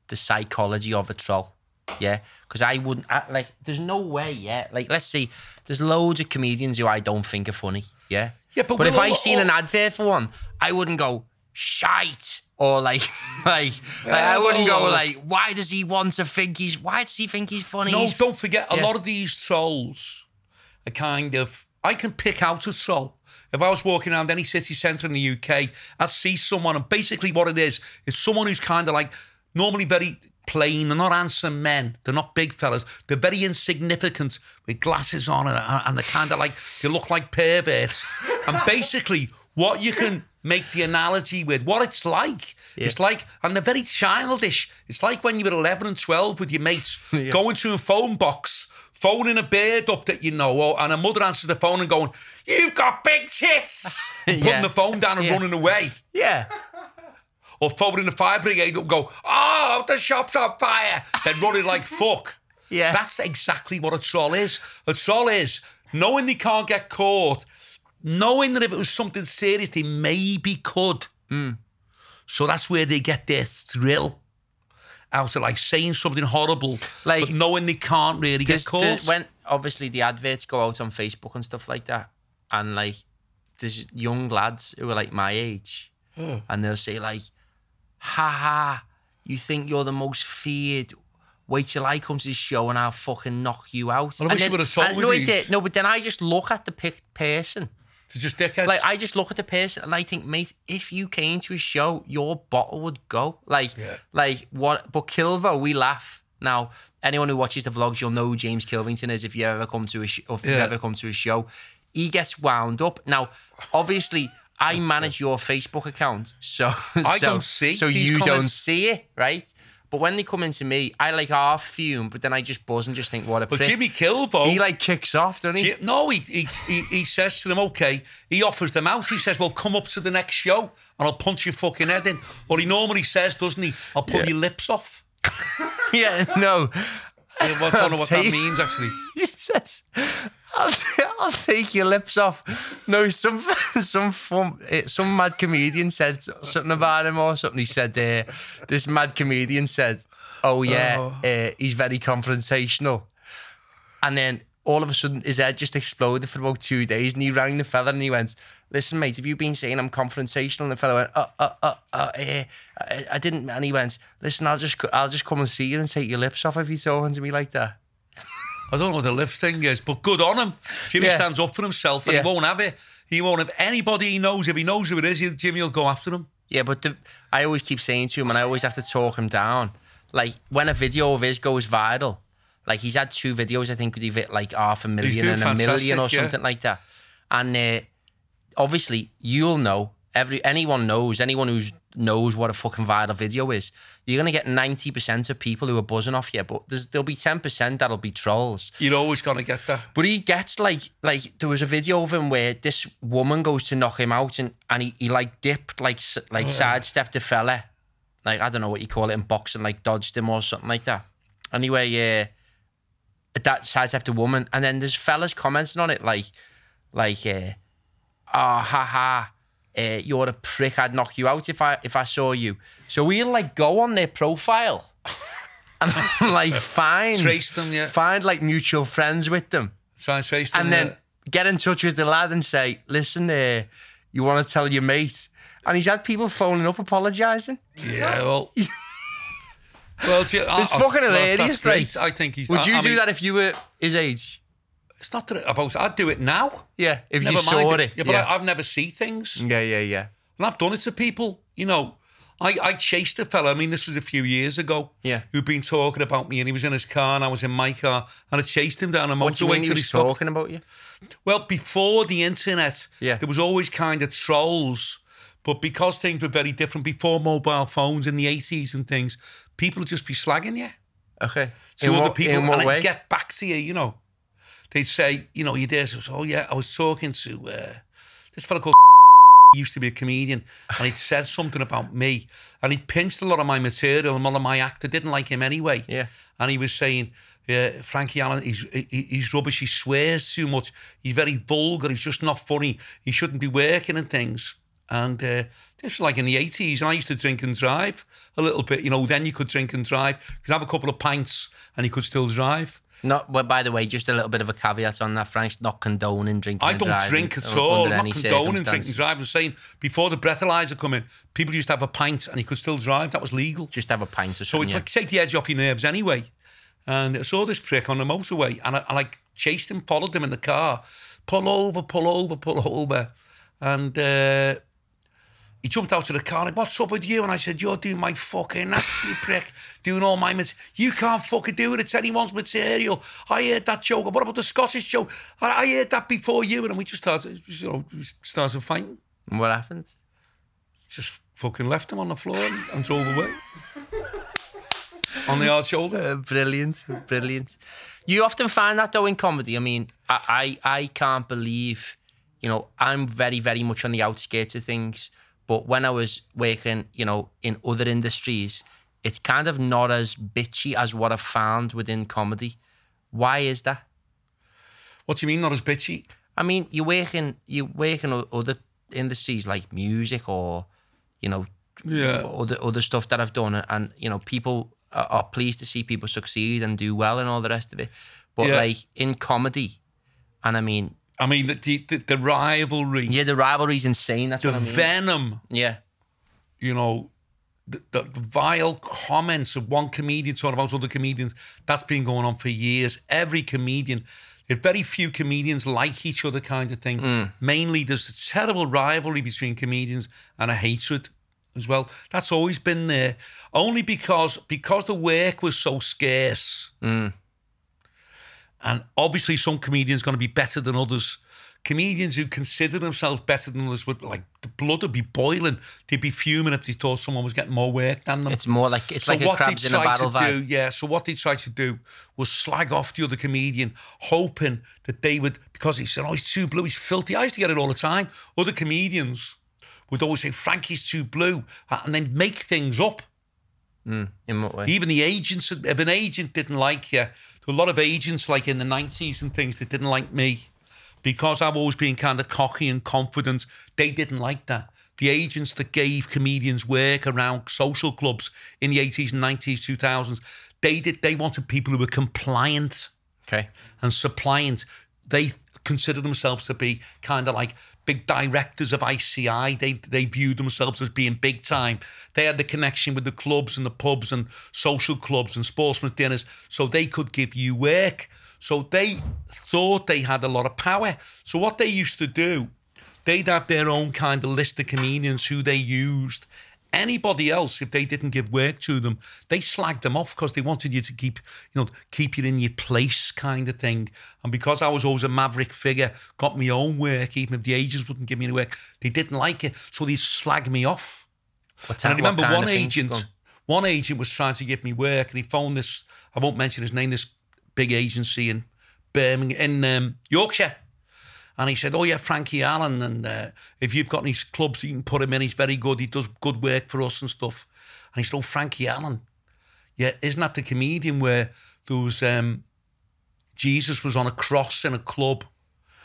the psychology of a troll. Yeah, because I wouldn't I, like. There's no way. Yeah, like let's see. There's loads of comedians who I don't think are funny. Yeah, Yeah, but but if we'll I all- seen an advert for one, I wouldn't go shite or like like, like I wouldn't go like why does he want to think he's why does he think he's funny? No, He's- don't forget, a yeah. lot of these trolls are kind of. I can pick out a soul. If I was walking around any city centre in the UK, I'd see someone, and basically what it is is someone who's kind of like normally very plain. They're not handsome men. They're not big fellas. They're very insignificant with glasses on and, and they're kind of like, they look like perverts. and basically, what you can make the analogy with, what it's like. It's like, and they're very childish. It's like when you were 11 and 12 with your mates going to a phone box, phoning a bird up that you know, and a mother answers the phone and going, You've got big tits! And putting Yeah. the phone down and Yeah. running away Yeah. or phoning the fire brigade up and go, oh, the shop's on fire. Then running like fuck. Yeah. That's exactly what a troll is. A troll is knowing they can't get caught, knowing that if it was something serious, they maybe could. Hmm. So that's where they get their thrill out of like saying something horrible, Like- but knowing they can't really get caught. there's- when obviously the adverts go out on Facebook and stuff like that, and like there's young lads who are like my age, hmm. and they'll say like, "Ha ha, you think you're the most feared." Wait till I come to the show and I'll fucking knock you out. Well, I And wish you would've told and- me no, I did. No, but then I just look at the pic- person. They're just dickheads. Like I just look at the person and I think, mate, if you came to a show, your bottle would go. Like, like what? But Kilvo, we laugh now. Anyone who watches the vlogs, you'll know who James Kilvington is if you ever come to a sh- if you ever come to a show. He gets wound up. Now, obviously, I manage your Facebook account, so I so, don't see so you don't see it, right? But when they come into me, I like half fume, but then I just buzz and just think, what a but prick. Jimmy Kilvo. he like kicks off, doesn't he? Ji- No, he, he, he, he says to them, okay, he offers them out. He says, well, come up to the next show and I'll punch your fucking head in. Or he normally says, doesn't he? I'll pull your lips off. yeah, no. I don't know what that Take- means, actually. he says, I'll, I'll take your lips off. No, some some fun, eh, some mad comedian said something about him or something. He said, uh, this mad comedian said, oh yeah, uh, he's very confrontational. And then all of a sudden his head just exploded for about two days and he rang the fella and he went, listen mate, have you been saying I'm confrontational? And the fella went, uh, uh, uh, uh, eh, I, I didn't. And he went, listen, I'll just, I'll just come and see you and take your lips off if you're talking to me like that. I don't know what the lips thing is, but good on him. Jimmy Yeah. stands up for himself and Yeah. he won't have it. He won't have anybody he knows. If he knows who it is, Jimmy will go after him. Yeah, but the, I always keep saying to him, and I always have to talk him down. Like when a video of his goes viral, like he's had two videos, I think, with like half a million and a million or yeah. something like that. And uh, obviously, you'll know. Every anyone knows. Anyone who knows what a fucking viral video is, you're gonna get ninety percent of people who are buzzing off you, but there's, there'll be ten percent that'll be trolls. You're always going to get that. But he gets like like there was a video of him where this woman goes to knock him out and, and he, he like dipped like like sidestepped the fella, like I don't know what you call it in boxing, like dodged him or something like that. Anyway, yeah, that sidestepped a woman, and then there's fellas commenting on it like like uh, ah ha ha. Uh, you're a prick. I'd knock you out if I if I saw you. So we'll like go on their profile and like find Trace them, yeah. find like mutual friends with them Try and say and then get in touch with the lad and say, listen, uh, you want to tell your mate? And he's had people phoning up apologising. Yeah, well. well, it's, It's fucking hilarious, great. like, I think he's. Would I- you I do mean, that if you were his age? It's not that about. I'd do it now. Yeah, if Never you mind saw it. it. Yeah, but yeah. I, I've never seen things. yeah, yeah, yeah. And I've done it to people, you know. I, I chased a fella, I mean, this was a few years ago, Yeah. who'd been talking about me, and he was in his car, and I was in my car, and I chased him down a What do you motorway mean he was stopped. talking about you? Well, before the internet, Yeah. there was always kind of trolls, but because things were very different before mobile phones in the 80s and things, people would just be slagging you Okay. to in other what, people, what and way? I'd get back to you, you know. They'd say, you know, you there, so, oh yeah, I was talking to uh, this fellow called he used to be a comedian, and he'd said something about me, and he'd pinched a lot of my material and a lot of my act. I didn't like him anyway. Yeah. And he was saying, yeah, Frankie Allen, he's he's rubbish. He swears too much. He's very vulgar. He's just not funny. He shouldn't be working and things. And uh, this was like in the 80s, and I used to drink and drive a little bit. You know, then you could drink and drive. You could have a couple of pints, and you could still drive. Not, well, by the way, just a little bit of a caveat on that. Frank's not condoning drinking. I don't driving drink at all. I'm not condoning drinking and driving. I'm saying before the breathalyzer come in, people used to have a pint and you could still drive. That was legal. Just have a pint or So something. it's yeah. like take the edge off your nerves anyway. And I saw this prick on the motorway and I, I like chased him, followed him in the car. Pull over, pull over, pull over. And uh, he jumped out of the car like, what's up with you? And I said, you're doing my fucking act, you prick, doing all my mat- You can't fucking do it. It's anyone's material. I heard that joke. What about the Scottish joke? I, I heard that before you. And we just started, you know, we started fighting. And what happened? Just fucking left him on the floor and, and drove away. on the hard shoulder. Uh, brilliant, brilliant. You often find that though in comedy. I mean, I, I, I can't believe, you know, I'm very, very much on the outskirts of things. But when I was working, you know, in other industries, it's kind of not as bitchy as what I've found within comedy. Why is that? What do you mean, not as bitchy? I mean, you work in you work in other industries like music or, you know, Yeah. other other stuff that I've done, and you know, people are, are pleased to see people succeed and do well and all the rest of it. But Yeah. like in comedy, and I mean, I mean, the, the, the rivalry, yeah, the rivalry's insane. That's the what I mean. venom, yeah, you know, the, the vile comments of one comedian talking about other comedians, that's been going on for years. Every comedian, very few comedians like each other, kind of thing. Mm. Mainly, there's a terrible rivalry between comedians and a hatred as well. That's always been there, only because because the work was so scarce. Mm. And obviously, some comedians are going to be better than others. Comedians who consider themselves better than others would like the blood would be boiling. They'd be fuming if they thought someone was getting more work than them. it's more like it's like a what they in a tried battle to vibe. do, yeah. So what they tried to do was slag off the other comedian, hoping that they would because he said, "Oh, he's too blue, he's filthy." I used to get it all the time. Other comedians would always say, "Frankie's too blue," and then make things up. Mm, in what way? Even the agents, if an agent didn't like you, there were a lot of agents like in the 90s and things that didn't like me because I've always been kind of cocky and confident. They didn't like that. The agents that gave comedians work around social clubs in the 80s and 90s, 2000s, they did. They wanted people who were compliant okay. and suppliant. They consider themselves to be kind of like big directors of ICI. They they viewed themselves as being big time. They had the connection with the clubs and the pubs and social clubs and sportsmen's dinners, so they could give you work. So they thought they had a lot of power. So what they used to do, they'd have their own kind of list of comedians who they used. Anybody else, if they didn't give work to them, they slagged them off because they wanted you to keep, you know, keep you in your place, kind of thing. And because I was always a maverick figure, got my own work, even if the agents wouldn't give me any work, they didn't like it, so they slag me off. What And I remember one agent, one agent was trying to give me work, and he phoned this. I won't mention his name. This big agency in Birmingham, in um, Yorkshire, and he said, "Oh yeah, Frankie Allen, and uh, if you've got any clubs you can put him in, he's very good. He does good work for us and stuff." And he said, "Oh, Frankie Allen, yeah, isn't that the comedian where there was um, Jesus was on a cross in a club,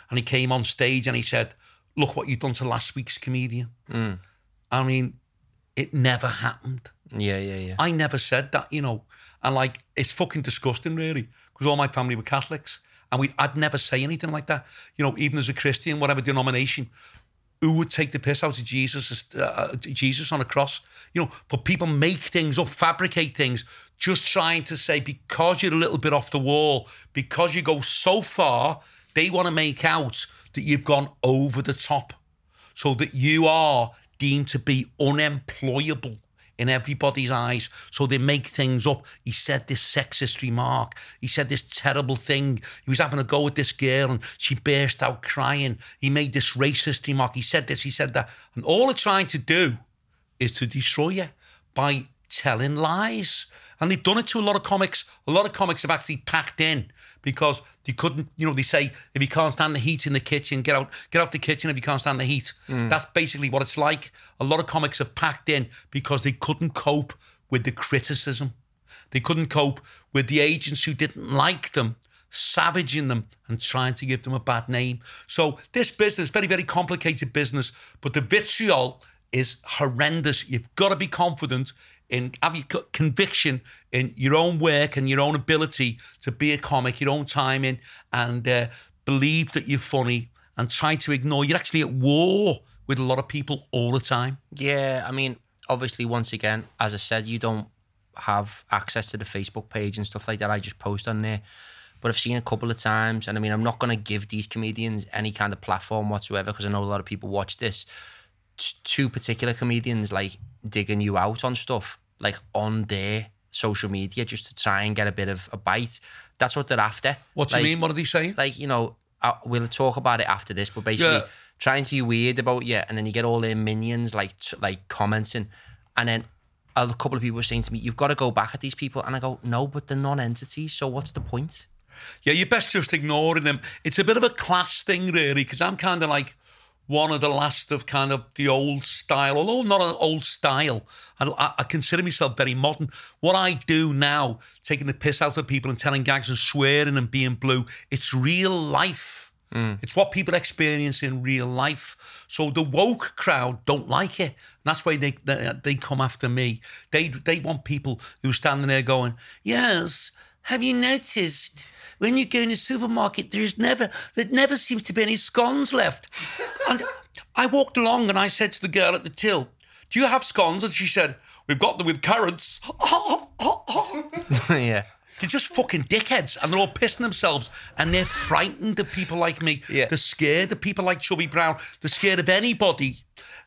and he came on stage and he said, "Look what you've done to last week's comedian." I mean, it never happened. Yeah, yeah, yeah. I never said that, you know. And like, it's fucking disgusting, really, because all my family were Catholics, and we I'd never say anything like that. You know, even as a Christian, whatever denomination, who would take the piss out of Jesus, uh, Jesus on a cross? You know, but people make things up, fabricate things, just trying to say because you're a little bit off the wall, because you go so far, they want to make out that you've gone over the top so that you are deemed to be unemployable in everybody's eyes. So they make things up. He said this sexist remark. He said this terrible thing. He was having a go with this girl and she burst out crying. He made this racist remark. He said this, he said that. And all they're trying to do is to destroy you by telling lies. And they've done it to a lot of comics. A lot of comics have actually packed in because they couldn't, you know, they say if you can't stand the heat in the kitchen, get out, get out the kitchen if you can't stand the heat. Hmm. That's basically what it's like. A lot of comics have packed in because they couldn't cope with the criticism. They couldn't cope with the agents who didn't like them savaging them and trying to give them a bad name. So this business, very, very complicated business, but the vitriol is horrendous. You've got to be confident in having conviction in your own work and your own ability to be a comic, your own timing, and uh, believe that you're funny and try to ignore. You're actually at war with a lot of people all the time. Yeah, I mean, obviously, once again, as I said, you don't have access to the Facebook page and stuff like that. I just post on there. But I've seen a couple of times, and I mean, I'm not going to give these comedians any kind of platform whatsoever because I know a lot of people watch this. T- two particular comedians like digging you out on stuff, like on their social media, just to try and get a bit of a bite. That's what they're after. What do like, you mean? What are they saying? Like you know, uh, we'll talk about it after this, but basically Yeah. trying to be weird about you, and then you get all their minions like t- like commenting, and then. A couple of people were saying to me, "You've got to go back at these people," and I go, "No, but they're non-entities. So what's the point?" Yeah, you're best just ignoring them. It's a bit of a class thing, really, because I'm kind of like one of the last of kind of the old style, although not an old style. I, I, consider myself very modern. What I do now, taking the piss out of people and telling gags and swearing and being blue, it's real life. Mm. It's what people experience in real life. So the woke crowd don't like it. And that's why they, they they come after me. They they want people who are standing there going, "Yes, have you noticed when you go in the supermarket, there's never there never seems to be any scones left?" And I walked along and I said to the girl at the till, "Do you have scones?" And she said, "We've got them with carrots." yeah. They're just fucking dickheads and they're all pissing themselves and they're frightened of people like me. Yeah. They're scared of people like Chubby Brown. They're scared of anybody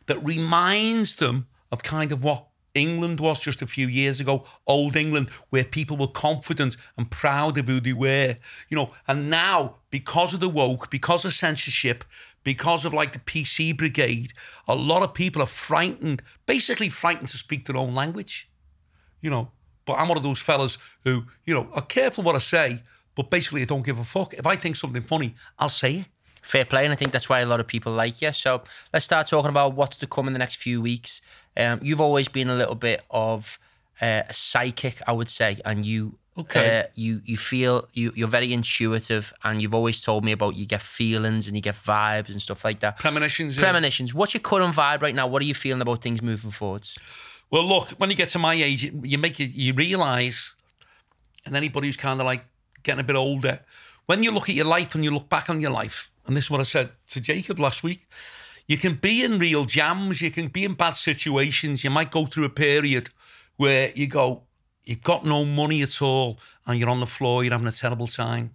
that reminds them of kind of what England was just a few years ago, old England, where people were confident and proud of who they were. You know, and now, because of the woke, because of censorship, because of like the PC brigade, a lot of people are frightened, basically frightened to speak their own language you know. But I'm one of those fellas who, you know, are careful what I say, but basically I don't give a fuck. If I think something funny, I'll say it. Fair play, and I think that's why a lot of people like you. So let's start talking about what's to come in the next few weeks. Um, you've always been a little bit of uh, a psychic, I would say, and you. Okay. Uh, you you feel you you're very intuitive, and you've always told me about you get feelings and you get vibes and stuff like that. Premonitions. yeah. Premonitions. What's your current vibe right now? What are you feeling about things moving forwards? Well, look, when you get to my age, you- make it, you realise, and anybody who's kind of like getting a bit older, when you look at your life and you look back on your life, and this is what I said to Jacob last week, you can be in real jams, you can be in bad situations, you might go through a period where you go, you've got no money at all, and you're on the floor, you're having a terrible time.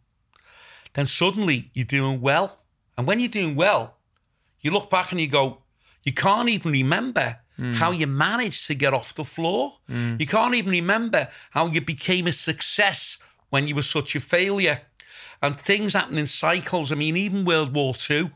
Then suddenly you're doing well. And when you're doing well, you look back and you go, you can't even remember hmm. how you managed to get off the floor. Hmm. You can't even remember how you became a success when you were such a failure. And things happen in cycles. I mean, even World War II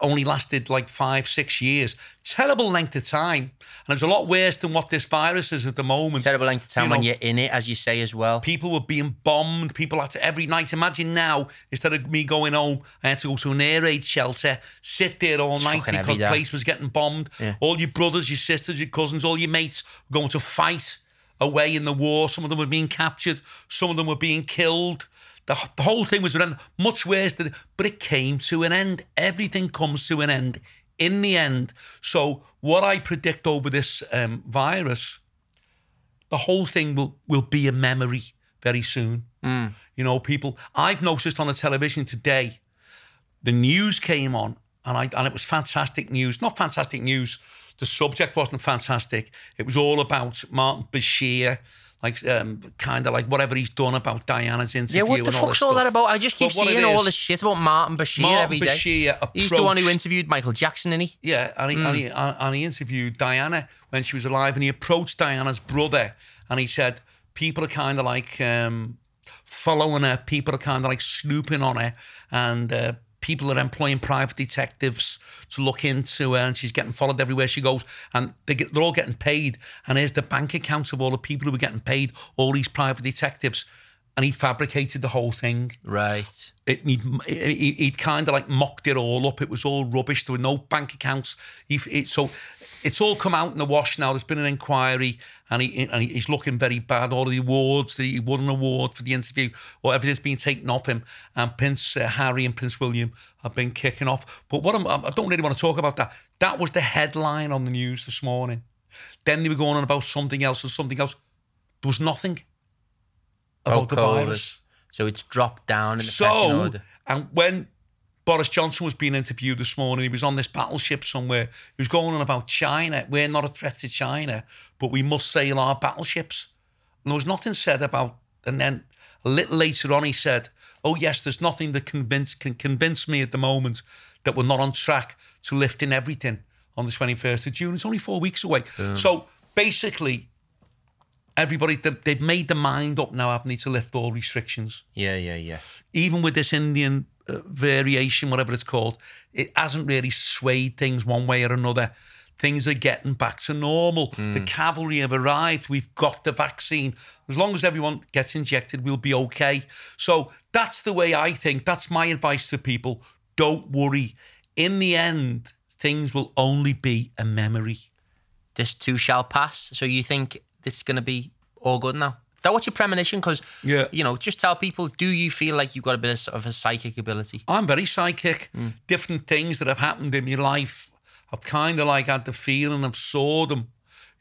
only lasted like five, six years. Terrible length of time. And it's a lot worse than what this virus is at the moment. Terrible length of time You when know, you're in it, as you say as well. People were being bombed. People had to every night. Imagine now, instead of me going home, I had to go to an air raid shelter, sit there all night because the place was getting bombed. All your brothers, your sisters, your cousins, all your mates were going to fight away in the war. Some of them were being captured. Some of them were being killed. The, the whole thing was much worse than, but it came to an end. Everything comes to an end in the end. So what I predict over this um, virus the whole thing will will be a memory very soon. You know, people. I've noticed on the television today, the news came on, and I and it was fantastic news. Not fantastic news. The subject wasn't fantastic. It was all about Martin Bashir, like um, kind of like whatever he's done about Diana's interview. Yeah, what the and all fuck's all that about? I just keep seeing all is- this shit about Martin Bashir Martin every day. Bashir He's the one who interviewed Michael Jackson, isn't he? Yeah, and he, and, he, and he interviewed Diana when she was alive, and he approached Diana's brother, and he said, "People are kind of like um, following her. People are kind of like snooping on her, and uh, people are employing private detectives to look into her, and she's getting followed everywhere she goes, and they get, they're all getting paid. And here's the bank accounts of all the people who were getting paid, all these private detectives." And he fabricated the whole thing Right. it, he'd, he- he'd kind of like mocked it all up. It was all rubbish. There were no bank accounts. He, it, so it's all come out in the wash now. There's been an inquiry, and he and he's looking very bad. All the awards that he won an award for the interview, or everything's been taken off him. And Prince uh, Harry and Prince William have been kicking off. But what I'm, I don't really want to talk about that. That was the headline on the news this morning. Then they were going on about something else and something else. There was nothing about the virus. So it's dropped down in the So, order. and when Boris Johnson was being interviewed this morning, he was on this battleship somewhere. He was going on about China. We're not a threat to China, but we must sail our battleships. And there was nothing said about. And then a little later on, he said, "Oh yes, there's nothing that convince can convince me at the moment that we're not on track to lifting everything on the 21st of June. It's only four weeks away. So basically, everybody, they- they've made their mind up now, haven't they, to lift all restrictions. Yeah, yeah, yeah. Even with this Indian uh, variation, whatever it's called, it hasn't really swayed things one way or another. Things are getting back to normal. The cavalry have arrived. We've got the vaccine. As long as everyone gets injected, we'll be okay. So that's the way I think. That's my advice to people. Don't worry. In the end, things will only be a memory. This too shall pass. So you think is going to be all good now? That what's your premonition? Because Yeah. you know, just tell people. Do you feel like you've got a bit of, of a psychic ability? I'm very psychic. Hmm. Different things that have happened in my life, I've kind of like had the feeling I've saw them.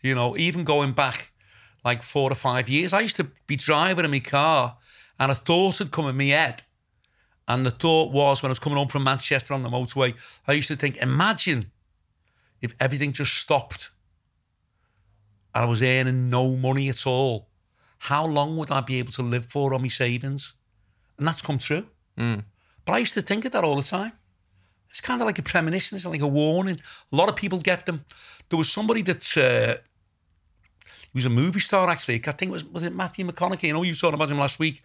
You know, even going back like four or five years, I used to be driving in my car and a thought had come in my head. And the thought was when I was coming home from Manchester on the motorway, I used to think, imagine if everything just stopped and I was earning no money at all. How long would I be able to live for on my savings? And that's come true. But I used to think of that all the time. It's kind of like a premonition, it's like a warning. A lot of people get them. There was somebody that uh, he was a movie star actually. I think it was was it Matthew McConaughey? I know you talking about him last week.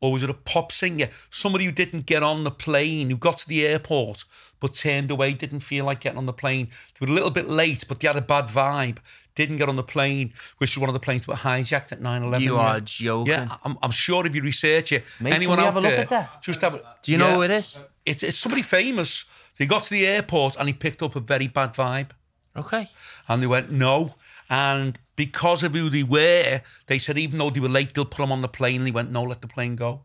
Or was it a pop singer? Somebody who didn't get on the plane, who got to the airport but turned away, didn't feel like getting on the plane. They were a little bit late, but they had a bad vibe. Didn't get on the plane, which was one of the planes that were hijacked at 9 11. You are joking. Yeah, I'm, I'm sure if you research it, Mate, anyone can we out have a look there, at that? just have. a- Do you know yeah. who it is? It's it's somebody famous. They got to the airport and he picked up a very bad vibe, Okay. and they went no. And because of who they were, they said even though they were late, they'll put him on the plane. And he went no, let the plane go.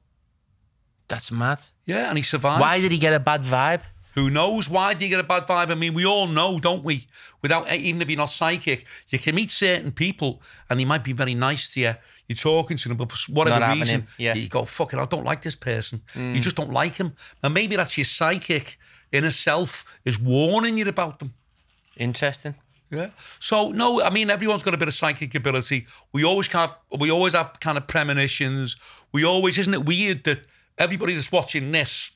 That's mad. Yeah, and he survived. Why did he get a bad vibe? Who knows? Why do you get a bad vibe? I mean, we all know, don't we? Without eh, even if you're not psychic, you can meet certain people and they might be very nice to you. You're talking to them, but for whatever Not reason, yeah. you go, "Fucking, I don't like this person." You mm. just don't like him, and maybe that's your psychic inner self is warning you about them. Interesting. Yeah. So no, I mean everyone's got a bit of psychic ability. We always of, we always have kind of premonitions. We always isn't it weird that everybody that's watching this,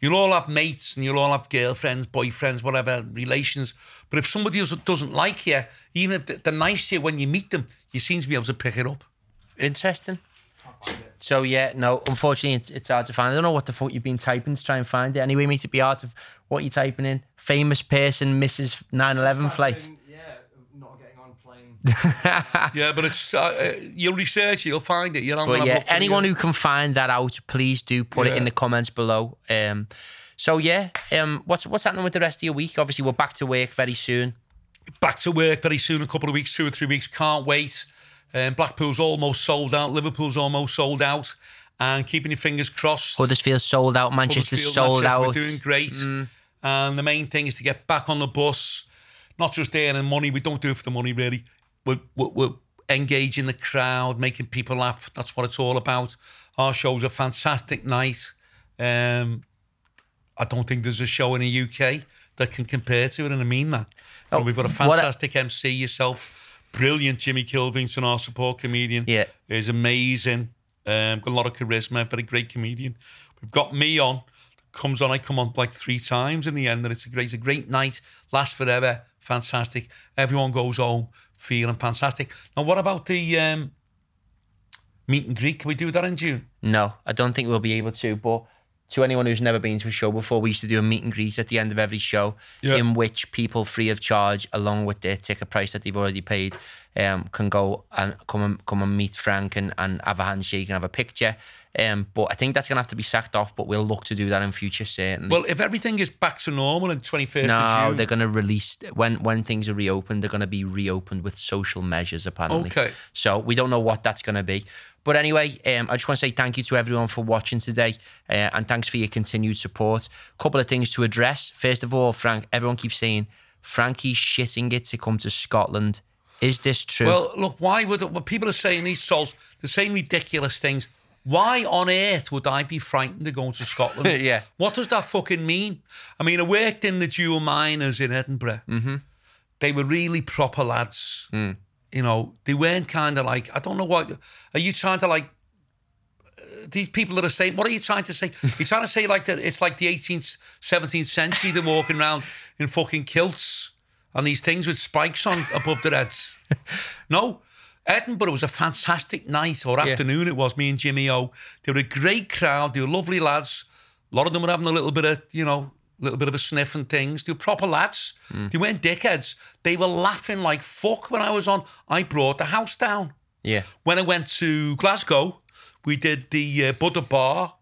you'll all have mates and you'll all have girlfriends, boyfriends, whatever relations. But if somebody doesn't like you, even if they're nice to you when you meet them, you seem to be able to pick it up. Interesting. So yeah, no, unfortunately it's, it's hard to find. I don't know what the fuck you've been typing to try and find it. Anyway, mate, it'd be hard to what you're typing in. Famous person misses 9-11 flight. Yeah, not getting on plane. Yeah, but it's uh, uh, you'll research, it, you'll find it. You're on But yeah, anyone who can find that out, please do put it in the comments below. Um, so yeah, um, what's what's happening with the rest of your week? Obviously, we're back to work very soon. back to work very soon, a couple of weeks, two or three weeks. Can't wait. Um, Blackpool's almost sold out. Liverpool's almost sold out. And keeping your fingers crossed. Huddersfield sold out. Manchester's sold Manchester, out. We're doing great. And the main thing is to get back on the bus, not just earning money. We don't do it for the money, really. We're, we're, we're engaging the crowd, making people laugh. That's what it's all about. Our show's a fantastic night. Um, I don't think there's a show in the UK that can compare to it, and I mean that. Oh, we've got a a- fantastic MC yourself, brilliant Jimmy Kilvington, our support comedian. Yeah. is amazing. Um, got a lot of charisma, very great comedian. We've got me on. Comes on, I come on like three times in the end, and it's a great, it's a great night. Lasts forever, fantastic. Everyone goes home feeling fantastic. Now, what about the um, meet and greet? Can we do that in June? No, I don't think we'll be able to. But to anyone who's never been to a show before, we used to do a meet and greet at the end of every show, Yeah. in which people free of charge, along with their ticket price that they've already paid, um, can go and come and come and meet Frank and, and have a handshake and have a picture. Um, but I think that's gonna have to be sacked off. But we'll look to do that in future, certainly. Well, if everything is back to normal in 21st no, of June. they're gonna release when when things are reopened. They're gonna be reopened with social measures, apparently. Okay. So we don't know what that's going to be. But anyway, um, I just want to say thank you to everyone for watching today uh, and thanks for your continued support. A couple of things to address. First of all, Frank, everyone keeps saying Frankie's shitting it to come to Scotland. Is this true? Well, look, why would well, people are saying these souls? They're saying ridiculous things. Why on earth would I be frightened to go to Scotland? Yeah. What does that fucking mean? I mean, I worked in the dual miners in Edinburgh. Mm-hmm. They were really proper lads. You know, they weren't kind of like I don't know what. Are you trying to like these people that are saying, what are you trying to say? You're trying to say like that it's like the 18th, 17th century. They're walking around in fucking kilts and these things with spikes on above their heads. No. Edinburgh was a fantastic night or afternoon. It was me and Jimmy O. They were a great crowd. They were lovely lads. A lot of them were having a little bit of, you know, a little bit of a sniff and things. They were proper lads. They weren't dickheads. They were laughing like fuck when I was on. I brought the house down. Yeah. When I went to Glasgow, we did the uh, Buddha Bar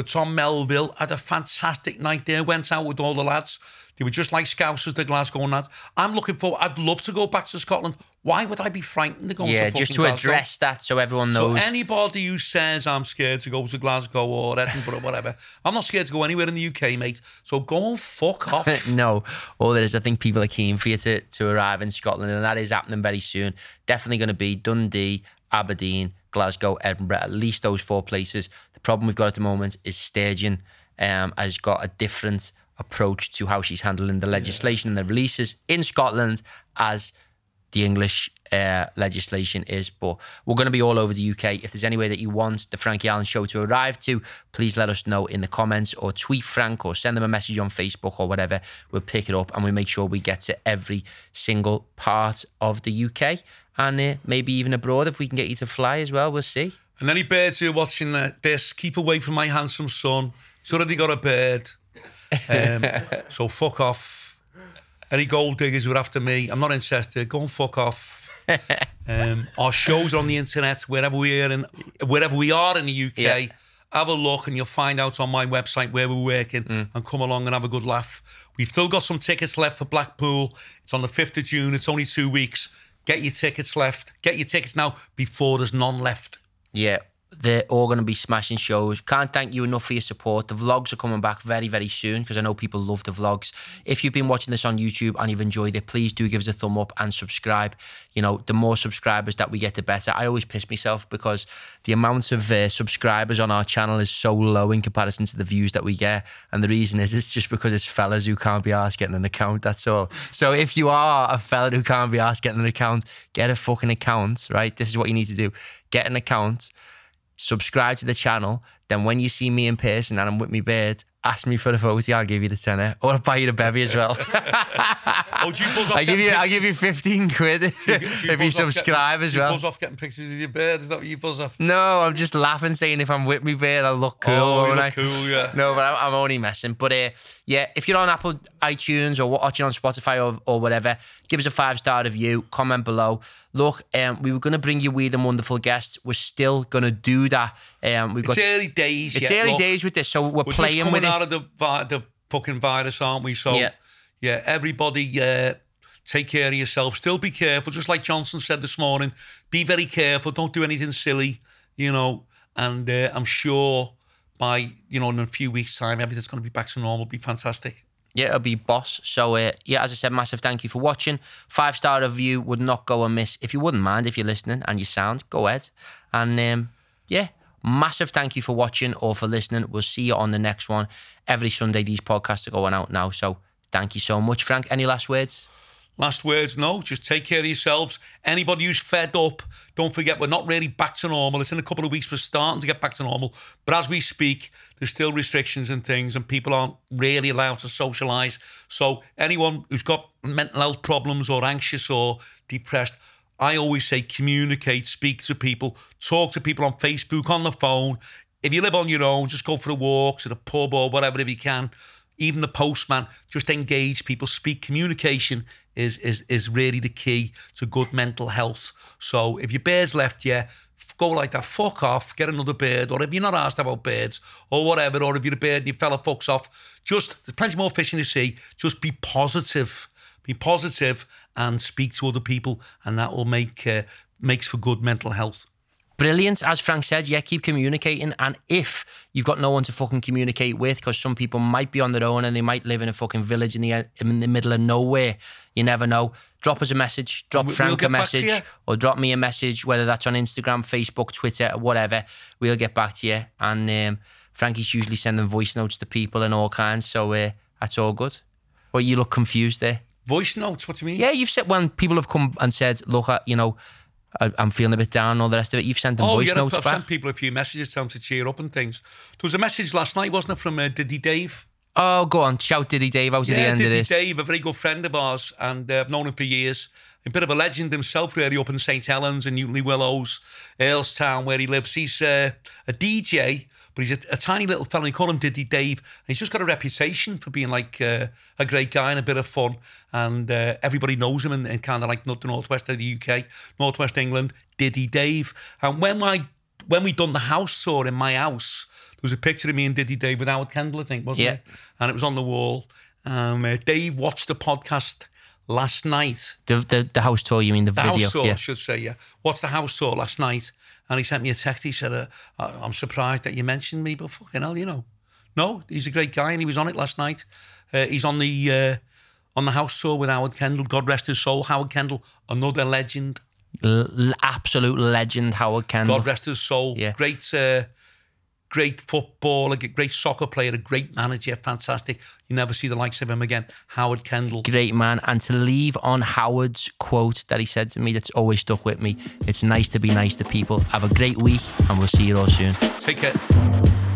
for Tom Melville. Had a fantastic night there. Went out with all the lads. They were just like Scousers, the Glasgow lads. I'm looking forward. I'd love to go back to Scotland. Why would I be frightened to go? Yeah, to just to Glasgow? address that so everyone knows. So anybody who says I'm scared to go to Glasgow or Edinburgh or whatever, I'm not scared to go anywhere in the UK, mate. So go and fuck off. no, all there is, I think people are keen for you to, to arrive in Scotland, and that is happening very soon. Definitely going to be Dundee, Aberdeen, Glasgow, Edinburgh, at least those four places. The problem we've got at the moment is Sturgeon um, has got a different approach to how she's handling the legislation and the releases in Scotland as the English uh, legislation is. But we're going to be all over the UK. If there's any way that you want the Frankie Allen show to arrive to, please let us know in the comments or tweet Frank or send them a message on Facebook or whatever. We'll pick it up and we make sure we get to every single part of the UK and uh, maybe even abroad if we can get you to fly as well. We'll see. And any birds who are watching this, keep away from my handsome son. He's already got a bird. Um, so fuck off. Any gold diggers who are after me, I'm not interested. Go and fuck off. Um, our shows are on the internet wherever we are in wherever we are in the UK. Yeah. Have a look and you'll find out on my website where we're working and come along and have a good laugh. We've still got some tickets left for Blackpool. It's on the 5th of June. It's only two weeks. Get your tickets left. Get your tickets now before there's none left. Yeah, they're all going to be smashing shows. Can't thank you enough for your support. The vlogs are coming back very, very soon because I know people love the vlogs. If you've been watching this on YouTube and you've enjoyed it, please do give us a thumb up and subscribe. You know, the more subscribers that we get, the better. I always piss myself because the amount of uh, subscribers on our channel is so low in comparison to the views that we get. And the reason is it's just because it's fellas who can't be asked getting an account. That's all. So if you are a fella who can't be asked getting an account, get a fucking account, right? This is what you need to do. Get an account subscribe to the channel. Then when you see me in person and I'm with me bird, ask me for a photo. I'll give you the tenner, or I'll buy you the bevy as well. Oh, do you buzz off I give you, I pictures? give you fifteen quid if, Do you- do if you off getting- subscribe as do you well. buzz off getting pictures of your bird. Is that what you buzz off? No, I'm just laughing, saying if I'm with me bird, I'll look cool. oh, you won't I? cool, yeah. No, but I'm, I'm only messing. But uh, yeah, if you're on Apple iTunes or watching on Spotify or, or whatever, give us a five star review, comment below. Look, um, we were going to bring you weird and wonderful guests. We're still going to do that. Um, we've It's got early days. it's yet, early look. days with this, so we're, playing with it. We're playing just coming with it. out of the vi- the fucking virus, aren't we? So Yeah. yeah, everybody uh, take care of yourself. Still be careful, just like Johnson said this morning. Be very careful. Don't do anything silly, you know. And uh, I'm sure by you know in a few weeks' time, everything's going to be back to normal. Be fantastic. Yeah, it'll be boss. So uh, yeah, as I said, massive thank you for watching. Five star review would not go amiss. If you wouldn't mind, if you're listening and you sound, go ahead. And um, yeah, massive thank you for watching or for listening. We'll see you on the next one. Every Sunday, these podcasts are going out now. So thank you so much, Frank. Any last words? Last words, no. Just take care of yourselves. Anybody who's fed up, don't forget we're not really back to normal. It's in a couple of weeks we're starting to get back to normal. But as we speak, there's still restrictions and things, and people aren't really allowed to socialise. So anyone who's got mental health problems or anxious or depressed, I always say communicate, speak to people, talk to people on Facebook, on the phone. If you live on your own, just go for a walk to the pub or whatever if you can even the postman, just engage people, speak. Communication is is is really the key to good mental health. So if your bird's left you, go like that, fuck off, get another bird, or if you're not asked about birds or whatever, or if you're a bird and your fella fucks off, just there's plenty more fish in the sea. Just be positive, be positive, and speak to other people, and that will make uh, makes for good mental health. Brilliant. As Frank said, yeah, keep communicating. And if you've got no one to fucking communicate with, because some people might be on their own and they might live in a fucking village in the in the middle of nowhere, you never know. Drop us a message, drop We- we'll Frank a get back to message, or drop me a message, whether that's on Instagram, Facebook, Twitter, whatever. We'll get back to you. And um, Frankie's usually sending voice notes to people and all kinds, so uh, that's all good. Well, you look confused there. Voice notes, what do you mean? Yeah, you've said when people have come and said, look, uh, you know, I, I'm feeling a bit down and all the rest of it. You've sent them Oh, voice yeah, notes I've back. sent people a few messages telling them to cheer up and things. There was a message last night, wasn't it, from uh, Diddy Dave? Oh, go on. Shout Diddy Dave out at the end Diddy of this. Diddy Dave, a very good friend of ours, and uh, I've known him for years. A bit of a legend himself, really, up in St Helens and Newton-le-Willows, Earlstown, where he lives. He's uh, a DJ, but he's a, a tiny little fella. We call him Diddy Dave. And he's just got a reputation for being like uh, a great guy and a bit of fun. And uh, everybody knows him in, in kind of like the northwest of the UK, northwest England, Diddy Dave. And when I when we done the house tour in my house, there was a picture of me and Diddy Dave with Howard Kendall, I think, wasn't Yeah. it? And it was on the wall. Um, uh, Dave watched the podcast last night. The, the the house tour, you mean the, The video? house tour, yeah. I should say, yeah. What's the house tour last night, and he sent me a text. He said, uh, "I'm surprised that you mentioned me, but fucking hell, you know, no, he's a great guy, and he was on it last night. Uh, he's on the uh, on the house tour with Howard Kendall. God rest his soul, Howard Kendall, another legend. L- l- absolute legend, Howard Kendall. God rest his soul. Yeah. Great, uh, great footballer, great soccer player, a great manager, fantastic. You never see the likes of him again. Howard Kendall. Great man. And to leave on Howard's quote that he said to me that's always stuck with me it's nice to be nice to people. Have a great week, and we'll see you all soon. Take care.